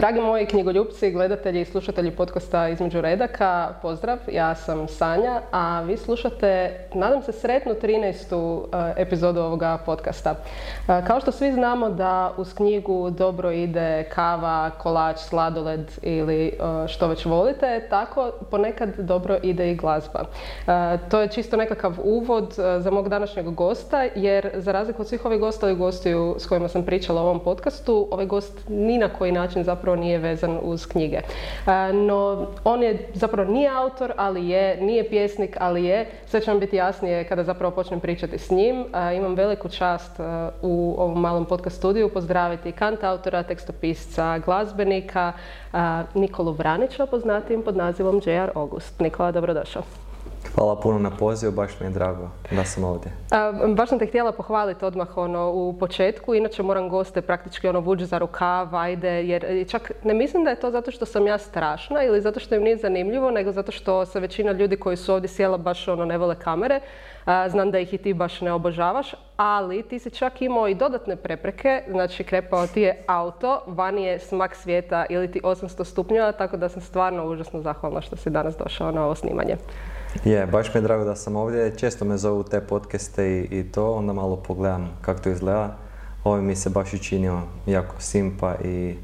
Dragi moji knjigoljupci, gledatelji i slušatelji podcasta Između redaka, pozdrav, ja sam Sanja, a vi slušate, nadam se, sretnu 13. Eh, epizodu ovoga podcasta. Eh, kao što svi znamo da uz knjigu dobro ide kava, kolač, sladoled ili eh, što već volite, tako ponekad dobro ide i glazba. To je čisto nekakav uvod za mog današnjeg gosta, jer za razliku od svih ovih gosta i gostiju s kojima sam pričala u ovom podcastu, ovaj gost ni na koji način zapravo zapravo nije vezan uz knjige. E, no, on je zapravo nije autor, ali je, nije pjesnik, ali je. Sve će vam biti jasnije kada zapravo počnem pričati s njim. E, imam veliku čast e, u ovom malom podcast studiju pozdraviti kant autora, tekstopisca, glazbenika, Nikolu Vranića, poznatim pod nazivom J.R. August. Nikola, dobrodošao. Hvala puno na pozivu, baš mi je drago da sam ovdje. baš sam te htjela pohvaliti odmah ono, u početku, inače moram goste praktički ono vući za rukav, ajde, jer čak ne mislim da je to zato što sam ja strašna ili zato što im nije zanimljivo, nego zato što se većina ljudi koji su ovdje sjela baš ono ne vole kamere. znam da ih i ti baš ne obožavaš, ali ti si čak imao i dodatne prepreke, znači krepao ti je auto, vani je smak svijeta ili ti 800 stupnjeva, tako da sam stvarno užasno zahvalna što si danas došao na ovo snimanje. Je, baš mi je drago da sam ovdje. Često me zovu te podcaste i, i to, onda malo pogledam kako to izgleda. Ovo mi se baš učinio jako simpa i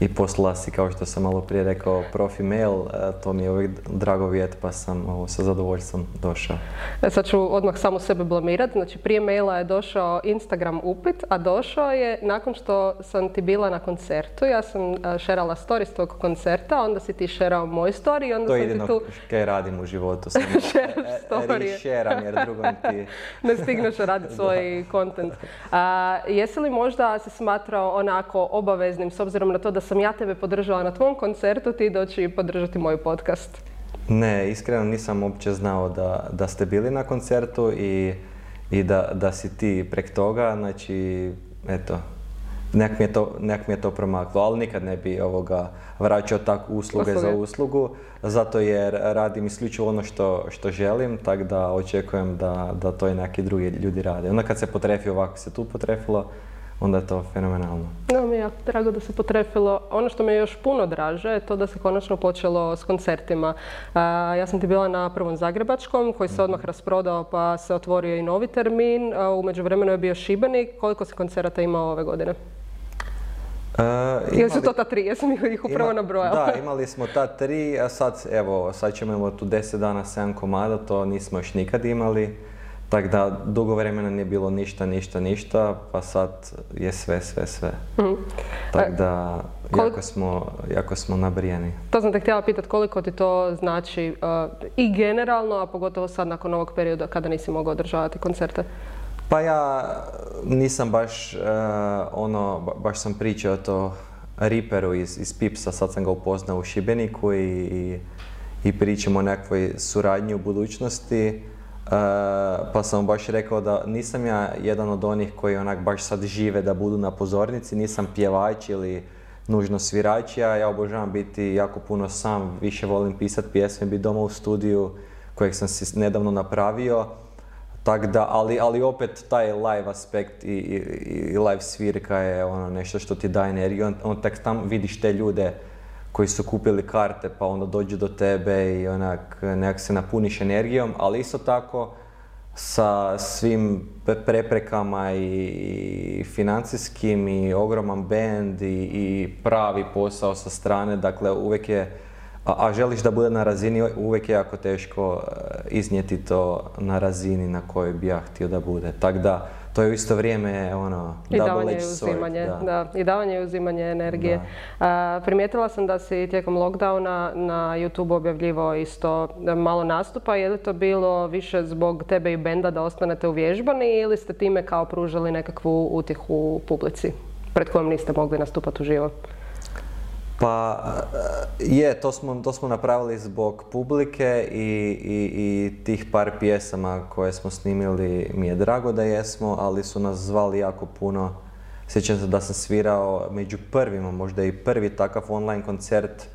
i poslala si, kao što sam malo prije rekao, profi mail, e, to mi je uvijek drago vijet pa sam ovo, sa zadovoljstvom došao. E, sad ću odmah samo sebe blamirat, znači prije maila je došao Instagram upit, a došao je nakon što sam ti bila na koncertu, ja sam e, šerala stories tog koncerta, onda si ti šerao moj story i onda to sam jedino ti tu... kaj radim u životu, sam šeram jer drugom ti... ne stigneš raditi svoj kontent. Jesi li možda se smatrao onako obaveznim, s obzirom na to da sam ja tebe podržala na tvom koncertu, ti doći podržati moj podcast? Ne, iskreno nisam uopće znao da, da ste bili na koncertu i, i da, da si ti prek toga, znači, eto, nek mi je to, nek mi je to promaklo, ali nikad ne bi ovoga vraćao tak usluge, za uslugu, zato jer radim isključivo ono što, što želim, tako da očekujem da, da to i neki drugi ljudi rade. Onda kad se potrefi ovako se tu potrefilo, onda je to fenomenalno. No, mi je drago da se potrefilo. Ono što mi je još puno draže je to da se konačno počelo s koncertima. ja sam ti bila na prvom Zagrebačkom koji se odmah rasprodao pa se otvorio i novi termin. u međuvremenu je bio Šibenik. Koliko se koncerata imao ove godine? Uh, su to ta tri? Jesam ih upravo nabrojala. Da, imali smo ta tri, a sad, evo, sad ćemo imati tu deset dana, sedam komada, to nismo još nikad imali. Tako da dugo vremena nije bilo ništa, ništa, ništa, pa sad je sve, sve, sve. Mhm. Tako da jako, smo, jako smo nabrijeni. To sam te htjela pitati koliko ti to znači uh, i generalno, a pogotovo sad nakon ovog perioda kada nisi mogao održavati koncerte. Pa ja nisam baš uh, ono, baš sam pričao to Riperu iz, iz Pipsa, sad sam ga upoznao u Šibeniku i, i, i pričamo o nekakvoj suradnji u budućnosti. Uh, pa sam baš rekao da nisam ja jedan od onih koji onak baš sad žive da budu na pozornici, nisam pjevač ili nužno svirač, ja, ja obožavam biti jako puno sam, više volim pisati pjesme, biti doma u studiju kojeg sam si nedavno napravio. Tak da, ali, ali opet taj live aspekt i, i, i live svirka je ono nešto što ti daje energiju. On, on tek tam vidiš te ljude koji su kupili karte pa onda dođu do tebe i onak nekak se napuniš energijom, ali isto tako sa svim preprekama i financijskim i ogroman band i, i pravi posao sa strane, dakle uvijek je, a, a, želiš da bude na razini, uvijek je jako teško e, iznijeti to na razini na kojoj bi ja htio da bude. Tako da to je u isto vrijeme ono, I davanje i uzimanje, da. I davanje i uzimanje energije. primijetila sam da si tijekom lockdowna na YouTube objavljivao isto malo nastupa. Je li to bilo više zbog tebe i benda da ostanete uvježbani ili ste time kao pružali nekakvu utjehu publici pred kojom niste mogli nastupati uživo? Pa je, to smo, to smo napravili zbog publike i, i, i tih par pjesama koje smo snimili mi je drago da jesmo, ali su nas zvali jako puno. Sjećam se da sam svirao među prvima, možda i prvi takav online koncert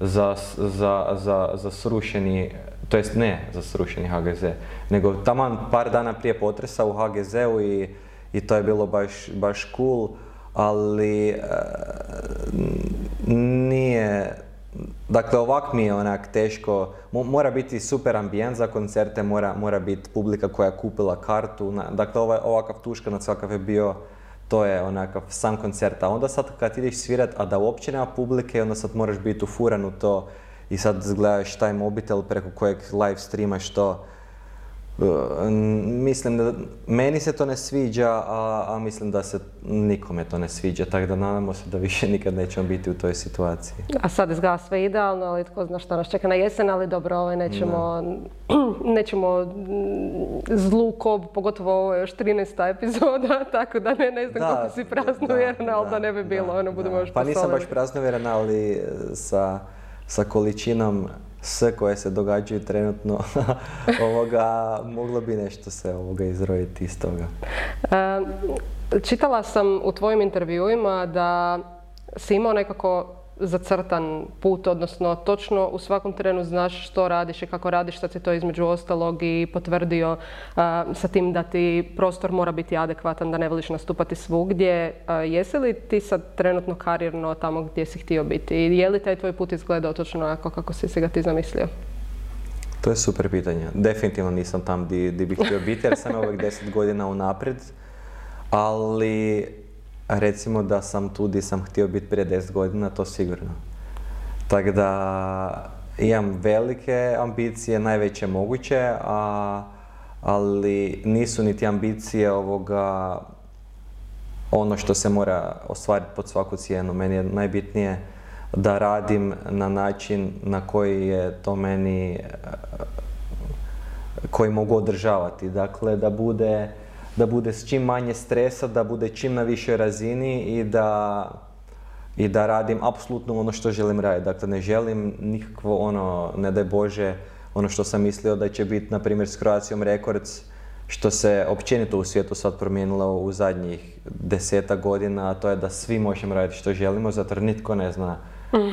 za, za, za, za srušeni, to jest ne za srušeni HGZ, nego taman par dana prije potresa u HGZ-u i, i to je bilo baš, baš cool ali nije, dakle ovak mi je onak teško, mora biti super ambijent za koncerte, mora, mora biti publika koja je kupila kartu, dakle ovaj, ovakav tuškanac kakav je bio, to je onakav sam koncert, a onda sad kad ideš svirat, a da uopće nema publike, onda sad moraš biti ufuran u to i sad gledaš taj mobitel preko kojeg live streamaš to, Mislim da meni se to ne sviđa, a, a mislim da se nikome to ne sviđa, tako da nadamo se da više nikad nećemo biti u toj situaciji. A sad izgleda sve idealno, ali tko zna što nas čeka na jesen, ali dobro, ovaj nećemo, nećemo zlu kob, pogotovo ovo je još 13. epizoda, tako da ne, ne znam da, koliko si praznovjeran, ali da, ne bi bilo, ono budemo još Pa nisam baš praznovjeran, ali sa, sa količinom sve koje se događaju trenutno, ovoga, moglo bi nešto se ovoga izrojiti iz toga. čitala sam u tvojim intervjuima da si imao nekako zacrtan put, odnosno točno u svakom trenu znaš što radiš i kako radiš, sad si to između ostalog i potvrdio sa tim da ti prostor mora biti adekvatan, da ne voliš nastupati svugdje. jesi li ti sad trenutno karirno tamo gdje si htio biti i je li taj tvoj put izgledao točno onako kako si se ga ti zamislio? To je super pitanje. Definitivno nisam tam gdje bih htio biti jer sam ovih deset godina unaprijed, ali recimo da sam tu gdje sam htio biti prije 10 godina, to sigurno. Tako da imam velike ambicije, najveće moguće, a, ali nisu niti ambicije ovoga ono što se mora ostvariti pod svaku cijenu. Meni je najbitnije da radim na način na koji je to meni koji mogu održavati. Dakle, da bude da bude s čim manje stresa, da bude čim na višoj razini i da, i da radim apsolutno ono što želim raditi. Dakle, ne želim nikakvo ono, ne daj Bože, ono što sam mislio da će biti, na primjer, s Croatiom Records, što se općenito u svijetu sad promijenilo u zadnjih deseta godina, a to je da svi možemo raditi što želimo, zato nitko ne zna mm.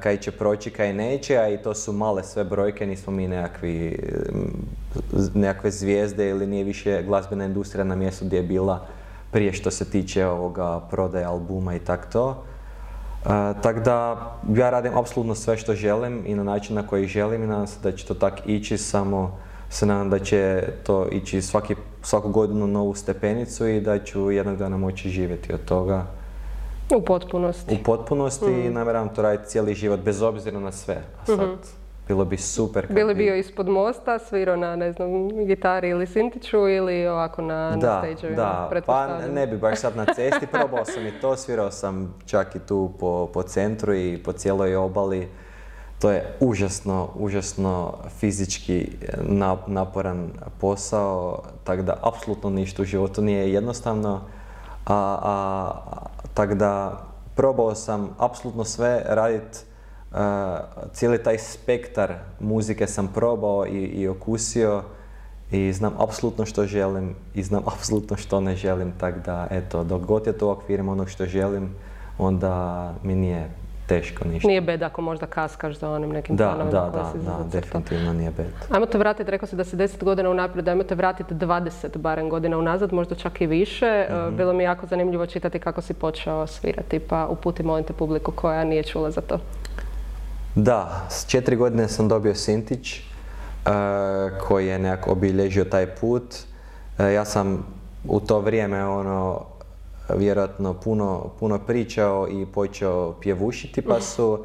kaj će proći, kaj neće, a i to su male sve brojke, nismo mi nekakvi, nekakve zvijezde ili nije više glazbena industrija na mjestu gdje je bila prije što se tiče ovoga prodaje albuma i tak to. tako da ja radim apsolutno sve što želim i na način na koji želim i nadam se da će to tak ići, samo se nadam da će to ići svaki, svaku godinu novu stepenicu i da ću jednog dana moći živjeti od toga. U potpunosti. U potpunosti i mm. namjeram to raditi cijeli život, bez obzira na sve. A sad, mhm. bilo bi super. Kad Bili bio ispod mosta, svirao na, ne znam, gitari ili sintiću ili ovako na, da, na Da, pa ne bi baš sad na cesti, probao sam i to, svirao sam čak i tu po, po centru i po cijeloj obali. To je užasno, užasno fizički naporan posao, tako da apsolutno ništa u životu nije jednostavno. A, a, tako da probao sam apsolutno sve raditi, uh, cijeli taj spektar muzike sam probao i, i okusio i znam apsolutno što želim i znam apsolutno što ne želim, tako da eto, dok god je to u okvirima onog što želim, onda mi nije teško ništa. Nije bed ako možda kaskaš za onim nekim da, planovima da, da, da, definitivno nije bed. Ajmo te vratiti, rekao si da si 10 godina unaprijed, ajmo te vratiti 20 barem godina unazad, možda čak i više. mm Bilo mi jako zanimljivo čitati kako si počeo svirati, pa uputi molim te publiku koja nije čula za to. Da, s četiri godine sam dobio Sintić, uh, koji je nekako obilježio taj put. Uh, ja sam u to vrijeme ono vjerojatno puno, puno pričao i počeo pjevušiti pa su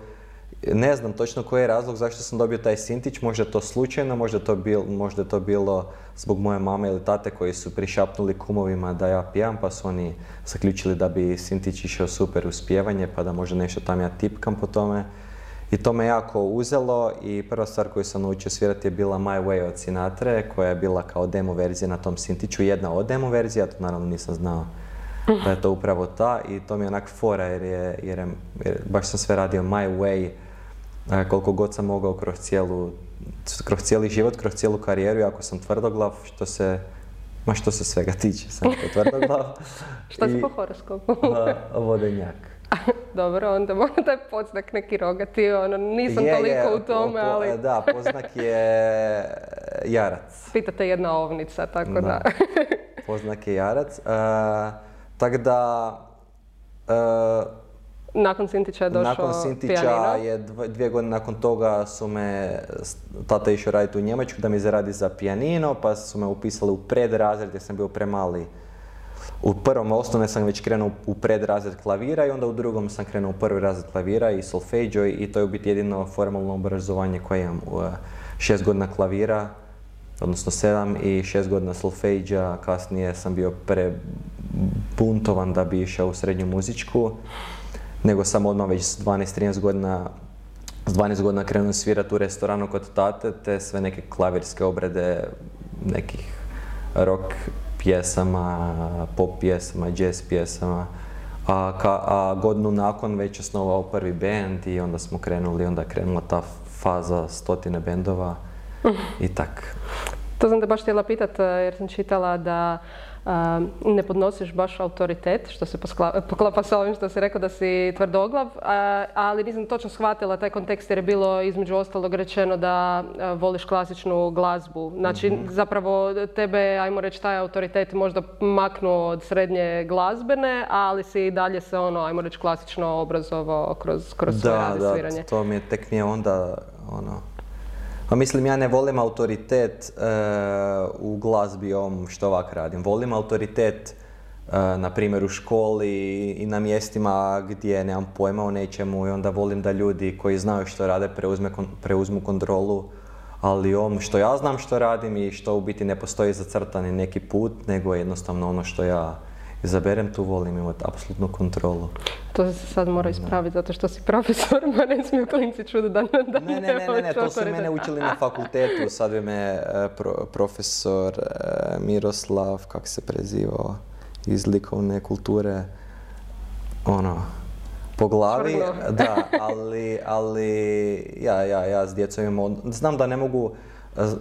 ne znam točno koji je razlog zašto sam dobio taj sintić, možda to slučajno, možda to, bil, možda to bilo zbog moje mame ili tate koji su prišapnuli kumovima da ja pijem pa su oni zaključili da bi sintić išao super u spjevanje pa da možda nešto tam ja tipkam po tome. I to me jako uzelo i prva stvar koju sam naučio svirati je bila My Way od Sinatre koja je bila kao demo verzija na tom sintiću, jedna od demo verzija, to naravno nisam znao da je to upravo ta i to mi je onak fora jer, je, jer, baš sam sve radio my way e, koliko god sam mogao kroz cijelu kroz cijeli život, kroz cijelu karijeru, ako sam tvrdoglav, što se ma što se svega tiče, sam to tvrdoglav. što si po horoskopu? vodenjak. Dobro, onda mora taj podznak neki rogati, ono, nisam toliko u tome, ali... Da, poznak je jarac. Pitate jedna ovnica, tako da. da. poznak je jarac. Uh, tako da, uh, nakon Sintića je došao Nakon Sintića pijanino. je dv- dvije godine nakon toga su me, tata išao raditi u Njemačku da mi zaradi za pijanino, pa su me upisali u predrazred jer sam bio premali. U prvom osnovne sam već krenuo u predrazred klavira i onda u drugom sam krenuo u prvi razred klavira i solfeđo i to je u biti jedino formalno obrazovanje koje imam. U, eh, Šest godina klavira, odnosno sedam i šest godina solfeđa, kasnije sam bio prebuntovan da bi išao u srednju muzičku, nego sam odmah već s 12-13 godina s 12 godina krenuo svirati u restoranu kod tate, te sve neke klavirske obrede nekih rock pjesama, pop pjesama, jazz pjesama. A, ka- a godinu nakon već osnovao prvi band i onda smo krenuli, onda krenula ta faza stotine bendova i tak. To sam te baš htjela pitat, eh, jer sam čitala da a, ne podnosiš baš autoritet, što se poskla- poklapa sa ovim što si rekao da si tvrdoglav, a, ali nisam točno shvatila taj kontekst jer je bilo između ostalog rečeno da voliš klasičnu glazbu. Znači, zapravo tebe, ajmo reći, taj autoritet možda maknuo od srednje glazbene, ali si i dalje se ono, ajmo reći, klasično obrazovao kroz, kroz svoje Da, rad i da, sviranje. to mi je tek nije onda, ono... Pa mislim, ja ne volim autoritet e, u glazbi ovom što ovak radim. Volim autoritet, e, na primjer, u školi i na mjestima gdje nemam pojma o nečemu i onda volim da ljudi koji znaju što rade preuzme, preuzmu kontrolu. Ali ono što ja znam što radim i što u biti ne postoji zacrtani neki put, nego jednostavno ono što ja izaberem, tu volim imati apsolutnu kontrolu. To se sad mora ispraviti zato što si profesor, pa ne smiju klinci čuti da, da Ne, ne, ne, ne, ne, to su mene učili na fakultetu, sad bi me e, pro- profesor e, Miroslav, kak se prezivao, iz likovne kulture, ono, po glavi, da, ali, ali ja, ja, ja s djecom imam, znam da ne mogu,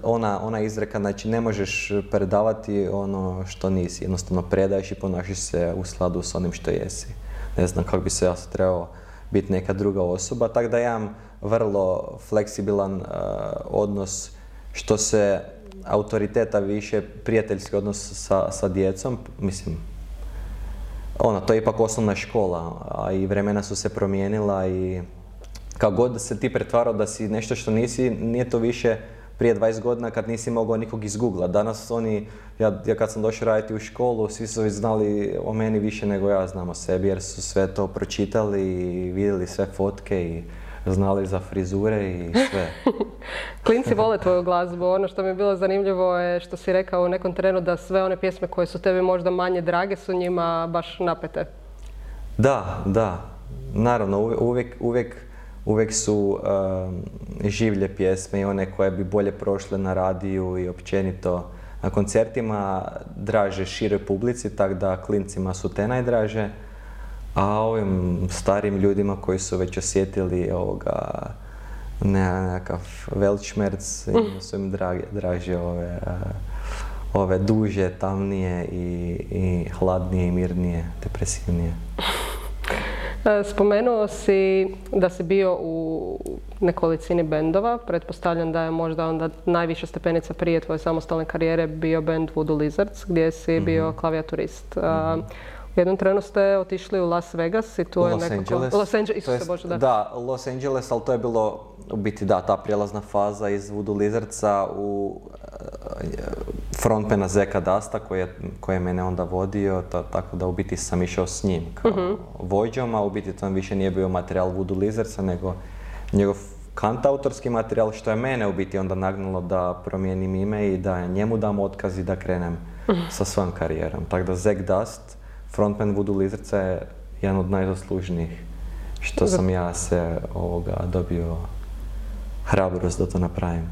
ona, ona izreka, znači ne možeš predavati ono što nisi, jednostavno predaješ i ponašaš se u skladu s onim što jesi. Ne znam kako bi se ja sad trebao biti neka druga osoba, tako da imam vrlo fleksibilan e, odnos što se autoriteta više prijateljski odnos sa, sa djecom, mislim, ono, to je ipak osnovna škola, a i vremena su se promijenila i kako god se ti pretvarao da si nešto što nisi, nije to više prije 20 godina kad nisi mogao nikog izgooglat. Danas oni, ja, ja kad sam došao raditi u školu, svi su znali o meni više nego ja znam o sebi jer su sve to pročitali i vidjeli sve fotke i znali za frizure i sve. Klinci vole tvoju glazbu. Ono što mi je bilo zanimljivo je što si rekao u nekom trenu da sve one pjesme koje su tebi možda manje drage su njima baš napete. Da, da. Naravno, uvijek, uvijek, uvijek su um, življe pjesme i one koje bi bolje prošle na radiju i općenito na koncertima draže široj publici, tako da klincima su te najdraže. A ovim starim ljudima koji su već osjetili ovoga ne- nekakav velčmerc, im su im drage, draže ove, a, ove duže, tamnije i, i hladnije i mirnije, depresivnije. E, Spomenuo si da si bio u nekolicini bendova. Pretpostavljam da je možda onda najviša stepenica prije tvoje samostalne karijere bio band Voodoo Lizards gdje si bio klavijaturist. A, U jednom trenu ste otišli u Las Vegas i tu je nekako... Angeles. Los Angeles, Isuse Bože, da. Da, Los Angeles, ali to je bilo u biti da, ta prijelazna faza iz Voodoo Lizardsa u frontmana Zeka Dasta koji je, koji je mene onda vodio, ta- tako da u biti sam išao s njim kao Mhm. vođom, a u biti to više nije bio materijal Voodoo Lizardsa, nego njegov kantautorski materijal, što je mene u biti onda nagnalo da promijenim ime i da njemu dam otkaz i da krenem Mhm. sa svojom karijerom. Tako da Zack Dust, frontman Voodoo Lizardsa je jedan od najzaslužnijih što sam ja se ovoga dobio hrabrost da to napravim.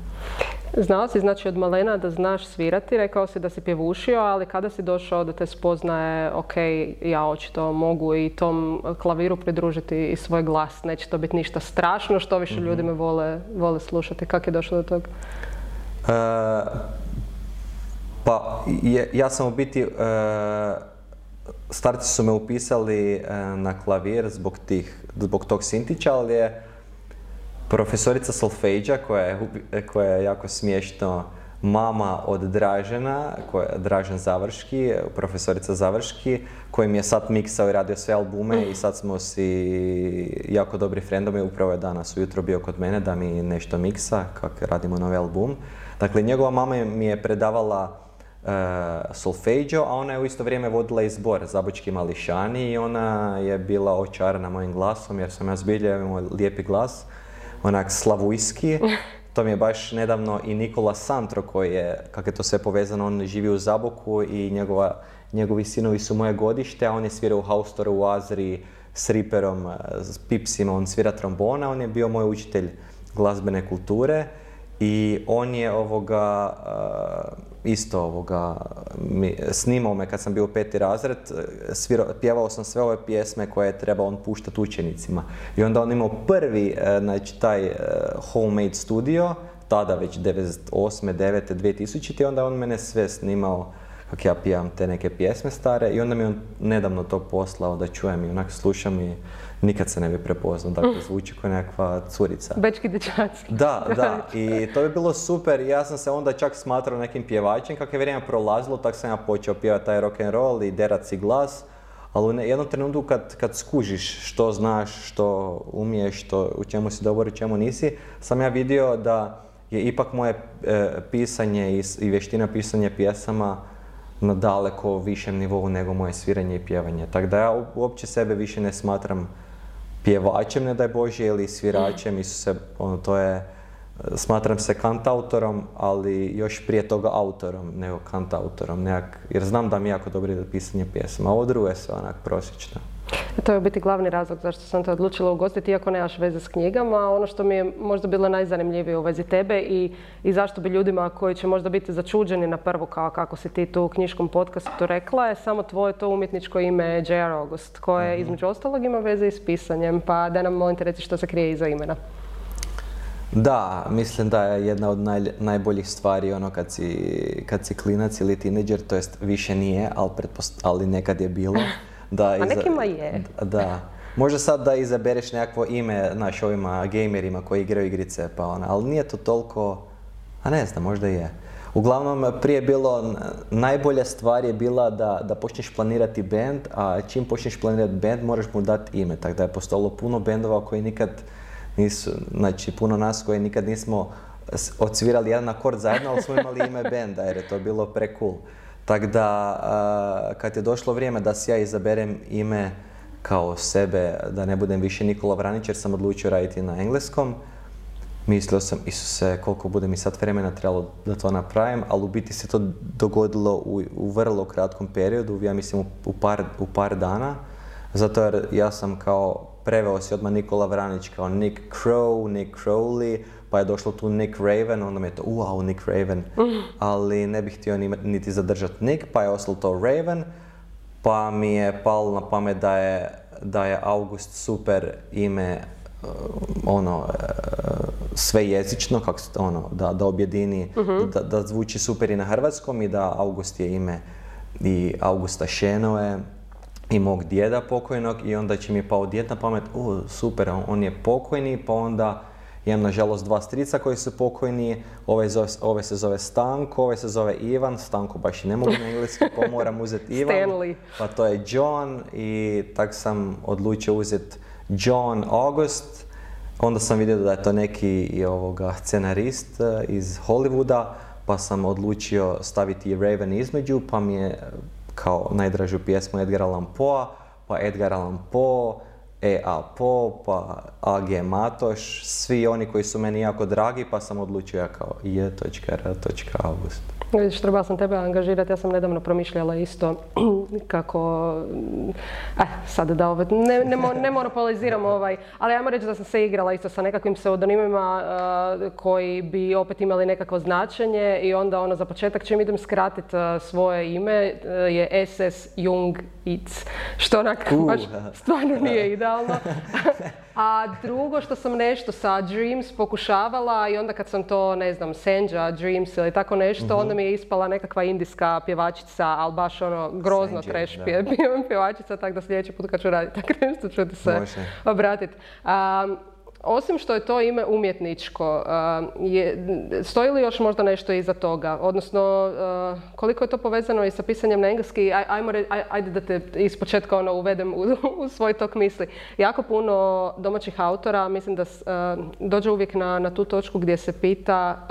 Znao si znači od malena da znaš svirati, rekao si da si pjevušio, ali kada si došao da te spoznaje, ok, ja očito mogu i tom klaviru pridružiti i svoj glas, neće to biti ništa strašno, što više ljudi me vole, vole slušati. Kako je došlo do toga? E, pa je- ja sam u biti, e, starci su me upisali e, na klavir zbog, tih, zbog tog Sintića, ali je profesorica solfeđa koja je, koja je jako smiješno mama od Dražena, koja, Dražen Završki, profesorica Završki, koji mi je sad miksao i radio sve albume i sad smo si jako dobri frendovi. Upravo je danas ujutro bio kod mene da mi nešto miksa, kak radimo novi album. Dakle, njegova mama mi je predavala uh, solfeđo, a ona je u isto vrijeme vodila izbor Zabočki mališani i ona je bila očarana mojim glasom jer sam ja zbilja imao lijepi glas, onak slavujski. To mi je baš nedavno i Nikola Santro koji je, kako je to sve povezano, on živi u Zaboku i njegova, njegovi sinovi su moje godište, a on je svirao u Haustoru u Azri s Riperom, s Pipsima, on svira trombona, on je bio moj učitelj glazbene kulture i on je ovoga, isto ovoga, snimao me kad sam bio u peti razred, svirao, pjevao sam sve ove pjesme koje je trebao on puštati učenicima. I onda on imao prvi, e, znači taj homemade studio, tada već 98. 9. 2000. i onda on mene sve snimao kako ja pijam te neke pjesme stare i onda mi on nedavno to poslao da čujem i onak slušam i nikad se ne bi prepoznao, dakle zvuči kao nekakva curica. Bečki dječacki. Da, da, i to bi bilo super ja sam se onda čak smatrao nekim pjevačem, kako je vrijeme prolazilo, tako sam ja počeo pjevati taj rock and roll i derat si glas, ali u jednom trenutku kad, kad skužiš što znaš, što umiješ, što, u čemu si dobar, u čemu nisi, sam ja vidio da je ipak moje e, pisanje i, i vještina pisanja pjesama na daleko višem nivou nego moje sviranje i pjevanje. Tako da ja uopće sebe više ne smatram pjevačem, ne daj Bože, ili sviračem, se, ono, to je, smatram se kantautorom, ali još prije toga autorom, nego kantautorom, nekak, jer znam da mi jako dobro da pisanje pjesma, a ovo drugo je sve onak prosječno. To je biti glavni razlog zašto sam te odlučila ugostiti, iako nemaš veze s knjigama. Ono što mi je možda bilo najzanimljivije u vezi tebe i, i zašto bi ljudima koji će možda biti začuđeni na prvu kao kako si ti tu u knjiškom podcastu rekla, je samo tvoje to umjetničko ime J.R. August, koje mm između ostalog ima veze i s pisanjem. Pa da nam molim te reći što se krije iza imena. Da, mislim da je jedna od najboljih stvari ono kad si, kad si klinac ili tineđer, to jest više nije, ali, ali nekad je bilo. Da, A nekima je. Da. Možda sad da izabereš nekakvo ime, naš ovima gamerima koji igraju igrice, pa ona, ali nije to toliko, a ne znam, možda je. Uglavnom, prije bilo, najbolja stvar je bila da, da počneš planirati band, a čim počneš planirati band, moraš mu dati ime. Tako da je postalo puno bendova koji nikad nisu, znači puno nas koji nikad nismo odsvirali jedan akord zajedno, ali smo imali ime benda jer je to bilo pre cool. Tako da, kad je došlo vrijeme da si ja izaberem ime kao sebe, da ne budem više Nikola Vranić jer sam odlučio raditi na engleskom, mislio sam, Isuse, koliko bude mi sad vremena trebalo da to napravim, ali u biti se to dogodilo u, vrlo kratkom periodu, ja mislim u, par, u par dana, zato jer ja sam kao preveo si odmah Nikola Vranić kao Nick Crow, Nick Crowley, pa je došlo tu Nick Raven, onda mi je to wow, Nick Raven, ali ne bih htio niti zadržati Nick, pa je ostalo to Raven, pa mi je palo na pamet da je, da je August super ime uh, ono, uh, sve jezično, kako ono, da, da objedini, mhm. da, da zvuči super i na hrvatskom i da August je ime i Augusta Šenoe i mog djeda pokojnog i onda će mi pao djed na pamet, u, super, on je pokojni, pa onda imam nažalost dva strica koji su pokojni, ove, ove se zove Stanko, ove se zove Ivan, Stanko baš i ne mogu na engleski, pa moram uzeti Ivan, Stanley. pa to je John i tak sam odlučio uzeti John August, onda sam vidio da je to neki ovoga scenarist e, iz Hollywooda, pa sam odlučio staviti Raven između, pa mi je kao najdražu pjesmu Edgara Allan Poe, pa Edgar Allan Poe, E.A. Po, pa A.G. Matoš, svi oni koji su meni jako dragi, pa sam odlučio ja kao J.R.August. Vidiš, trebala sam tebe angažirati, ja sam nedavno promišljala isto kako, eh, sad da ovaj, ne, ne, ne monopoliziram ovaj, ali ajmo reći da sam se igrala isto sa nekakvim pseudonimima uh, koji bi opet imali nekakvo značenje i onda ono za početak čim idem skratiti uh, svoje ime uh, je SS Jung Itz, što onak baš stvarno nije idealno. A drugo što sam nešto sa Dreams pokušavala i onda kad sam to, ne znam, Senja, Dreams ili tako nešto, onda mi je ispala nekakva indijska pjevačica, ali baš ono grozno Senja, trash pjevačica, tako da sljedeći put kad ću raditi tako nešto ću ti se obratiti. Osim što je to ime umjetničko, je, stoji li još možda nešto iza toga? Odnosno, koliko je to povezano i sa pisanjem na engleski? Ajmo ajde da te iz početka ono uvedem u, svoj tok misli. Jako puno domaćih autora, mislim da dođe uvijek na, na tu točku gdje se pita,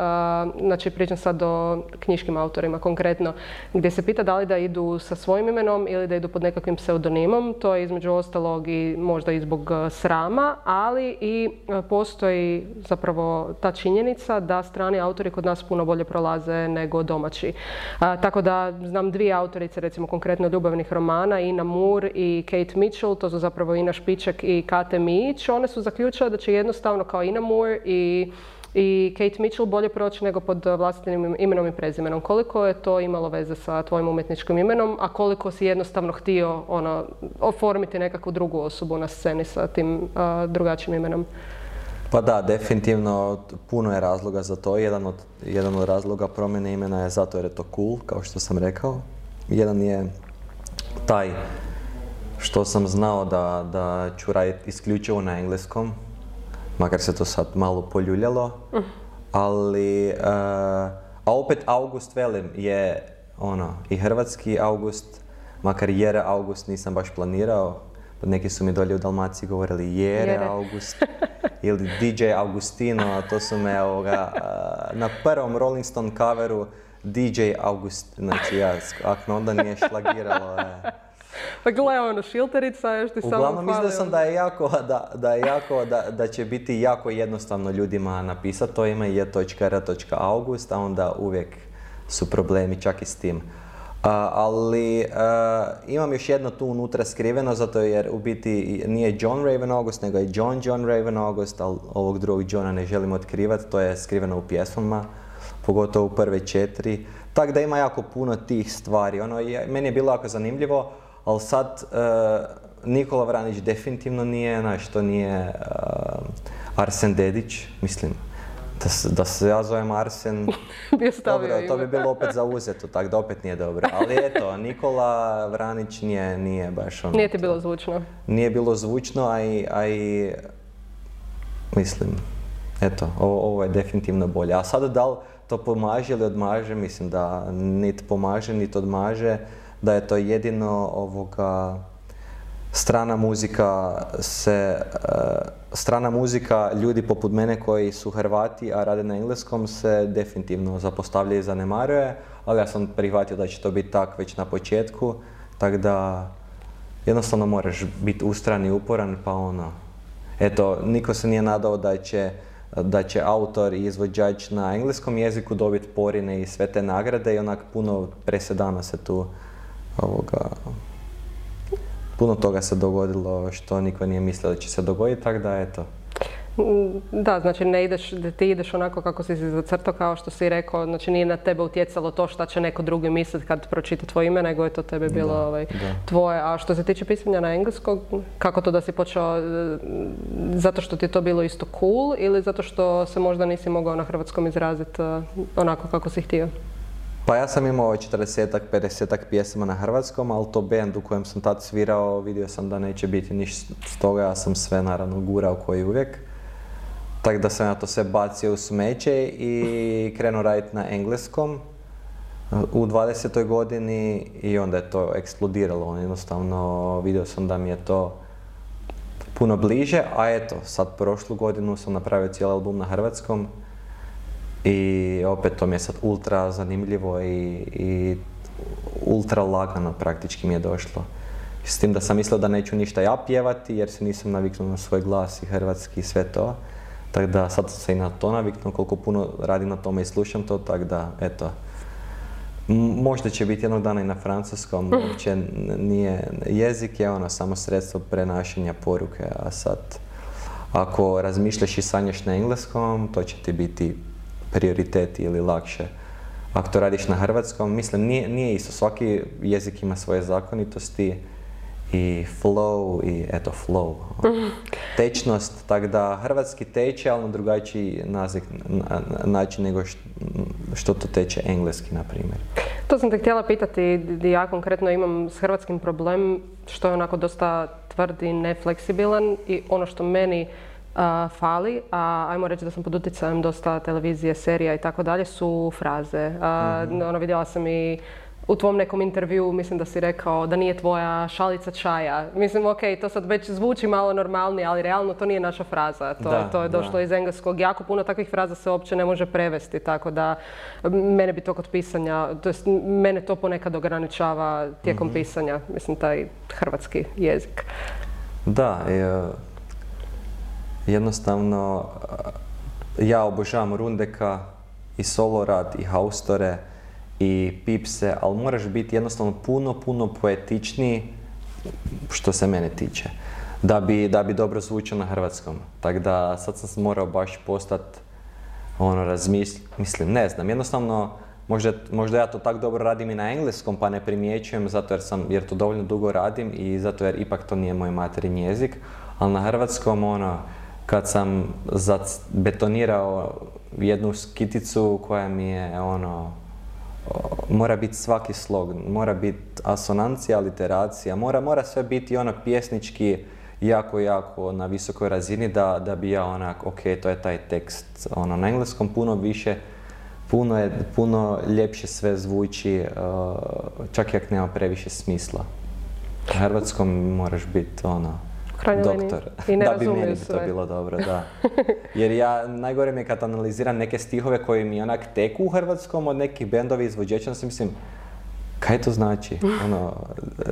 znači pričam sad o knjiškim autorima konkretno, gdje se pita da li da idu sa svojim imenom ili da idu pod nekakvim pseudonimom. To je između ostalog i možda i zbog srama, ali i postoji zapravo ta činjenica da strani autori kod nas puno bolje prolaze nego domaći. E, tako da znam dvije autorice, recimo konkretno ljubavnih romana, Ina Moore i Kate Mitchell, to su zapravo Ina Špiček i Kate Mić. One su zaključile da će jednostavno kao Ina Moore i i Kate Mitchell bolje proći nego pod vlastitim imenom i prezimenom. Koliko je to imalo veze sa tvojim umjetničkim imenom, a koliko si jednostavno htio ono, oformiti nekakvu drugu osobu na sceni sa tim drugačijim imenom? Pa da, definitivno puno je razloga za to. Jedan od, jedan od razloga promjene imena je zato jer je to cool, kao što sam rekao. Jedan je taj što sam znao da, da ću raditi isključivo na engleskom, makar se to sad malo poljuljalo, ali, uh, a opet August velim je ono, i hrvatski August, makar Jere August nisam baš planirao, neki su mi dolje u Dalmaciji govorili Jere, August ili DJ Augustino, to su me ovoga, na prvom Rolling Stone coveru DJ August, znači ja, ako me onda nije šlagiralo. Je. Pa gle, ono, šilterica još ti samo Uglavnom, mislio sam da je jako, da, da, je jako da, da će biti jako jednostavno ljudima napisati to ime je.r.august, a onda uvijek su problemi čak i s tim. Ali imam još jedno tu unutra skriveno, zato jer u biti nije John Raven August, nego je John John Raven August, ali ovog drugog Johna ne želim otkrivati, to je skriveno u pjesmama, pogotovo u prve četiri. Tako da ima jako puno tih stvari. Ono, je, meni je bilo jako zanimljivo, ali sad uh, Nikola Vranić definitivno nije, znaš, to nije uh, Arsen Dedić, mislim. Da, da se ja zovem Arsen, dobro, to bi bilo opet zauzeto, tako da opet nije dobro. Ali eto, Nikola Vranić nije, nije baš ono... Nije ti bilo zvučno? Nije bilo zvučno, a i, a i mislim, eto, ovo, ovo je definitivno bolje. A sada da li to pomaže ili odmaže, mislim da niti pomaže, niti odmaže da je to jedino ovoga strana muzika se uh, strana muzika ljudi poput mene koji su Hrvati a rade na engleskom se definitivno zapostavlja i zanemaruje ali ja sam prihvatio da će to biti tak već na početku tako da jednostavno moraš biti ustran i uporan pa ono eto niko se nije nadao da će da će autor i izvođač na engleskom jeziku dobiti porine i sve te nagrade i onak puno presedana se tu ovoga, puno toga se dogodilo što niko nije mislio da će se dogoditi, tako da eto. Da, znači ne ideš, da ti ideš onako kako si se zacrtao kao što si rekao, znači nije na tebe utjecalo to šta će neko drugi misliti kad pročita tvoje ime, nego je to tebe bilo ovaj, tvoje. A što se tiče pisanja na engleskog, kako to da si počeo, e, zato što ti je to bilo isto cool ili zato što se možda nisi mogao na hrvatskom izraziti e, onako kako si htio? Pa ja sam imao 40-ak, 50-ak pjesama na hrvatskom, ali to band u kojem sam tad svirao, vidio sam da neće biti ništa s toga, ja sam sve naravno gurao koji uvijek. Tako da sam ja to sve bacio u smeće i krenuo raditi na engleskom u 20. godini i onda je to eksplodiralo. Jednostavno vidio sam da mi je to puno bliže, a eto, sad prošlu godinu sam napravio cijeli album na hrvatskom i opet to mi je sad ultra zanimljivo i, i ultra lagano praktički mi je došlo. S tim da sam mislio da neću ništa ja pjevati jer se nisam naviknuo na svoj glas i hrvatski i sve to. Tako da sad sam se i na to naviknuo, koliko puno radim na tome i slušam to, tako da eto. Možda će biti jednog dana i na francuskom, uopće nije, jezik je ono samo sredstvo prenašanja poruke, a sad ako razmišljaš i sanjaš na engleskom, to će ti biti prioritet ili lakše. Ako to radiš na hrvatskom, mislim, nije, nije isto. Svaki jezik ima svoje zakonitosti i flow i eto flow. Tečnost, tako da hrvatski teče, ali na drugačiji način nego što, to teče engleski, na primjer. To sam te htjela pitati, ja konkretno imam s hrvatskim problem što je onako dosta tvrd i nefleksibilan i ono što meni fali, a ajmo reći da sam pod utjecajem dosta televizije, serija i tako dalje, su fraze. Uh, ono, vidjela sam i u tvom nekom intervju mislim da si rekao da nije tvoja šalica čaja. Mislim, ok, to sad već zvuči malo normalnije, ali realno to nije naša fraza. To, to je došlo iz engleskog. Jako puno takvih fraza se uopće ne može prevesti, tako da mene bi to kod pisanja, to jest mene to ponekad ograničava tijekom mhm. pisanja, mislim, taj hrvatski jezik. Da, je, jednostavno ja obožavam Rundeka i Solorad i Haustore i Pipse, ali moraš biti jednostavno puno, puno poetičniji što se mene tiče. Da bi, da bi dobro zvučao na hrvatskom. Tako da sad sam morao baš postati ono razmisliti, mislim, ne znam, jednostavno možda, možda ja to tako dobro radim i na engleskom pa ne primjećujem zato jer, sam, jer to dovoljno dugo radim i zato jer ipak to nije moj materinji jezik, ali na hrvatskom ono, kad sam betonirao jednu skiticu koja mi je ono, mora biti svaki slog, mora biti asonancija, literacija, mora, mora sve biti ono pjesnički jako, jako na visokoj razini da, da bi ja onak, ok, to je taj tekst. Ono, na engleskom puno više, puno, je, puno ljepše sve zvuči, uh, čak i ako nema previše smisla. Na hrvatskom moraš biti ono, doktor. I ne da bi meni to bilo dobro, da. Jer ja, najgore mi je kad analiziram neke stihove koji mi onak teku u hrvatskom od nekih bendovi izvođača, sam mislim, kaj to znači? Ono,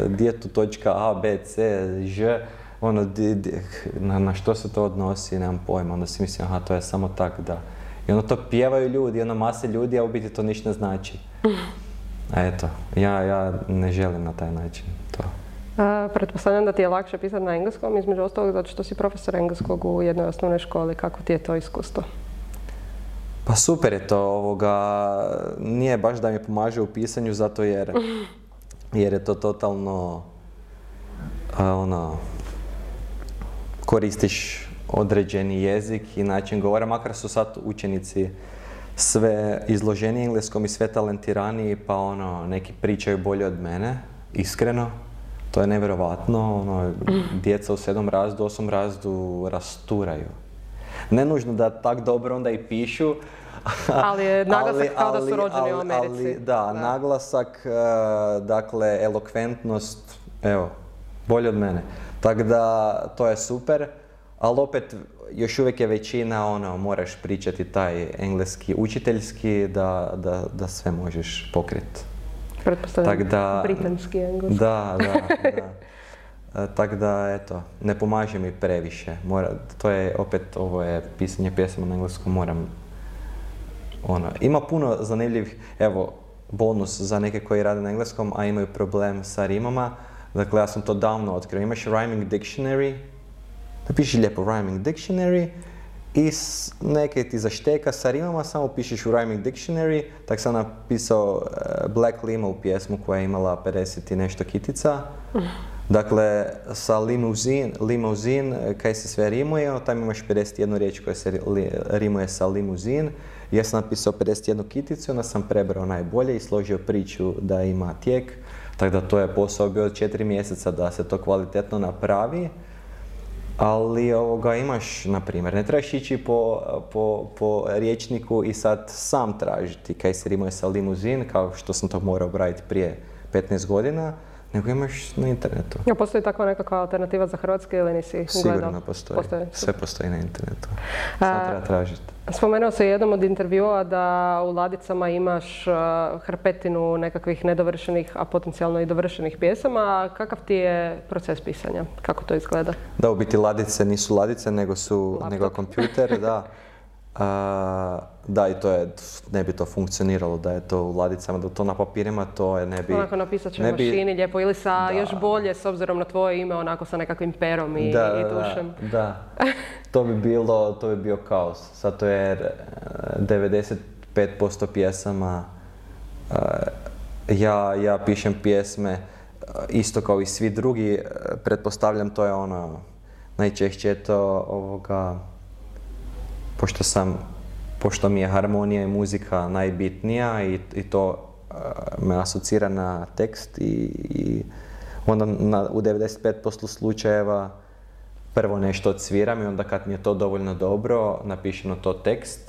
di je tu točka A, B, C, Ž, ono, na, na, što se to odnosi, nemam pojma, onda si mislim, aha, to je samo tak da. I ono to pjevaju ljudi, ono mase ljudi, a u biti to ništa ne znači. A eto, ja, ja ne želim na taj način pretpostavljam da ti je lakše pisati na engleskom, između ostalog zato što si profesor engleskog u jednoj osnovnoj školi. Kako ti je to iskustvo? Pa super je to, ovoga, nije baš da mi pomaže u pisanju zato jer, jer je to totalno, ono, koristiš određeni jezik i način govora, makar su sad učenici sve izloženi engleskom i sve talentiraniji, pa ono, neki pričaju bolje od mene, iskreno. To je nevjerovatno, ono, djeca u sedam razdu, osam razdu rasturaju. Ne nužno da tak dobro onda i pišu, ali je naglasak kao da su rođeni u Americi. da, naglasak, e, dakle, elokventnost, evo, bolje od mene. Tako da, to je super, ali opet, još uvijek je većina, ono, moraš pričati taj engleski učiteljski da, da, da sve možeš pokriti. Pretpostavljam da, britanski engleski. Da, da, da. E, tako da, eto, ne pomaže mi previše. Mora, to je, opet, ovo je pisanje pjesma na engleskom, moram, ono, ima puno zanimljivih, evo, bonus za neke koji rade na engleskom, a imaju problem sa rimama. Dakle, ja sam to davno otkrio. Imaš rhyming dictionary, napiši lijepo rhyming dictionary, i neke ti zašteka sa rimama, samo pišeš u Rhyming Dictionary, tak sam napisao e, Black Limo pjesmu koja je imala 50 i nešto kitica. Dakle, sa limuzin, limuzin, e, kaj se sve rimuje, tam imaš 51 riječ koja se rimuje sa limuzin. Ja sam napisao 51 kiticu, onda sam prebrao najbolje i složio priču da ima tijek. Tako da to je posao bio 4 mjeseca da se to kvalitetno napravi. Ali ovoga, imaš, na primjer, ne trebaš ići po, po, po riječniku i sad sam tražiti kaj se rimuje sa limuzin, kao što sam to morao obraditi prije 15 godina, nego imaš na internetu. Ja, postoji takva nekakva alternativa za Hrvatske ili nisi Sigurno postoji. postoji. Sve postoji na internetu. Samo treba tražiti. Spomenuo se jednom od intervjua da u ladicama imaš hrpetinu nekakvih nedovršenih, a potencijalno i dovršenih pjesama. Kakav ti je proces pisanja? Kako to izgleda? Da, u biti ladice nisu ladice, nego su nego kompjuter, da. da, i to je, ne bi to funkcioniralo da je to u ladicama, da to na papirima, to je ne bi... Onako napisat će mašini lijepo ili sa još bolje s obzirom na tvoje ime, onako sa nekakvim perom i, da, i tušem. Da, da, to bi bilo, to bi bio kaos. Zato jer 95% pjesama, ja, ja pišem pjesme isto kao i svi drugi, pretpostavljam to je ono, najčešće je to ovoga, pošto sam, pošto mi je harmonija i muzika najbitnija i, i to uh, me asocira na tekst i, i onda na, u 95% slučajeva prvo nešto odsviram i onda kad mi je to dovoljno dobro, napišem na to tekst,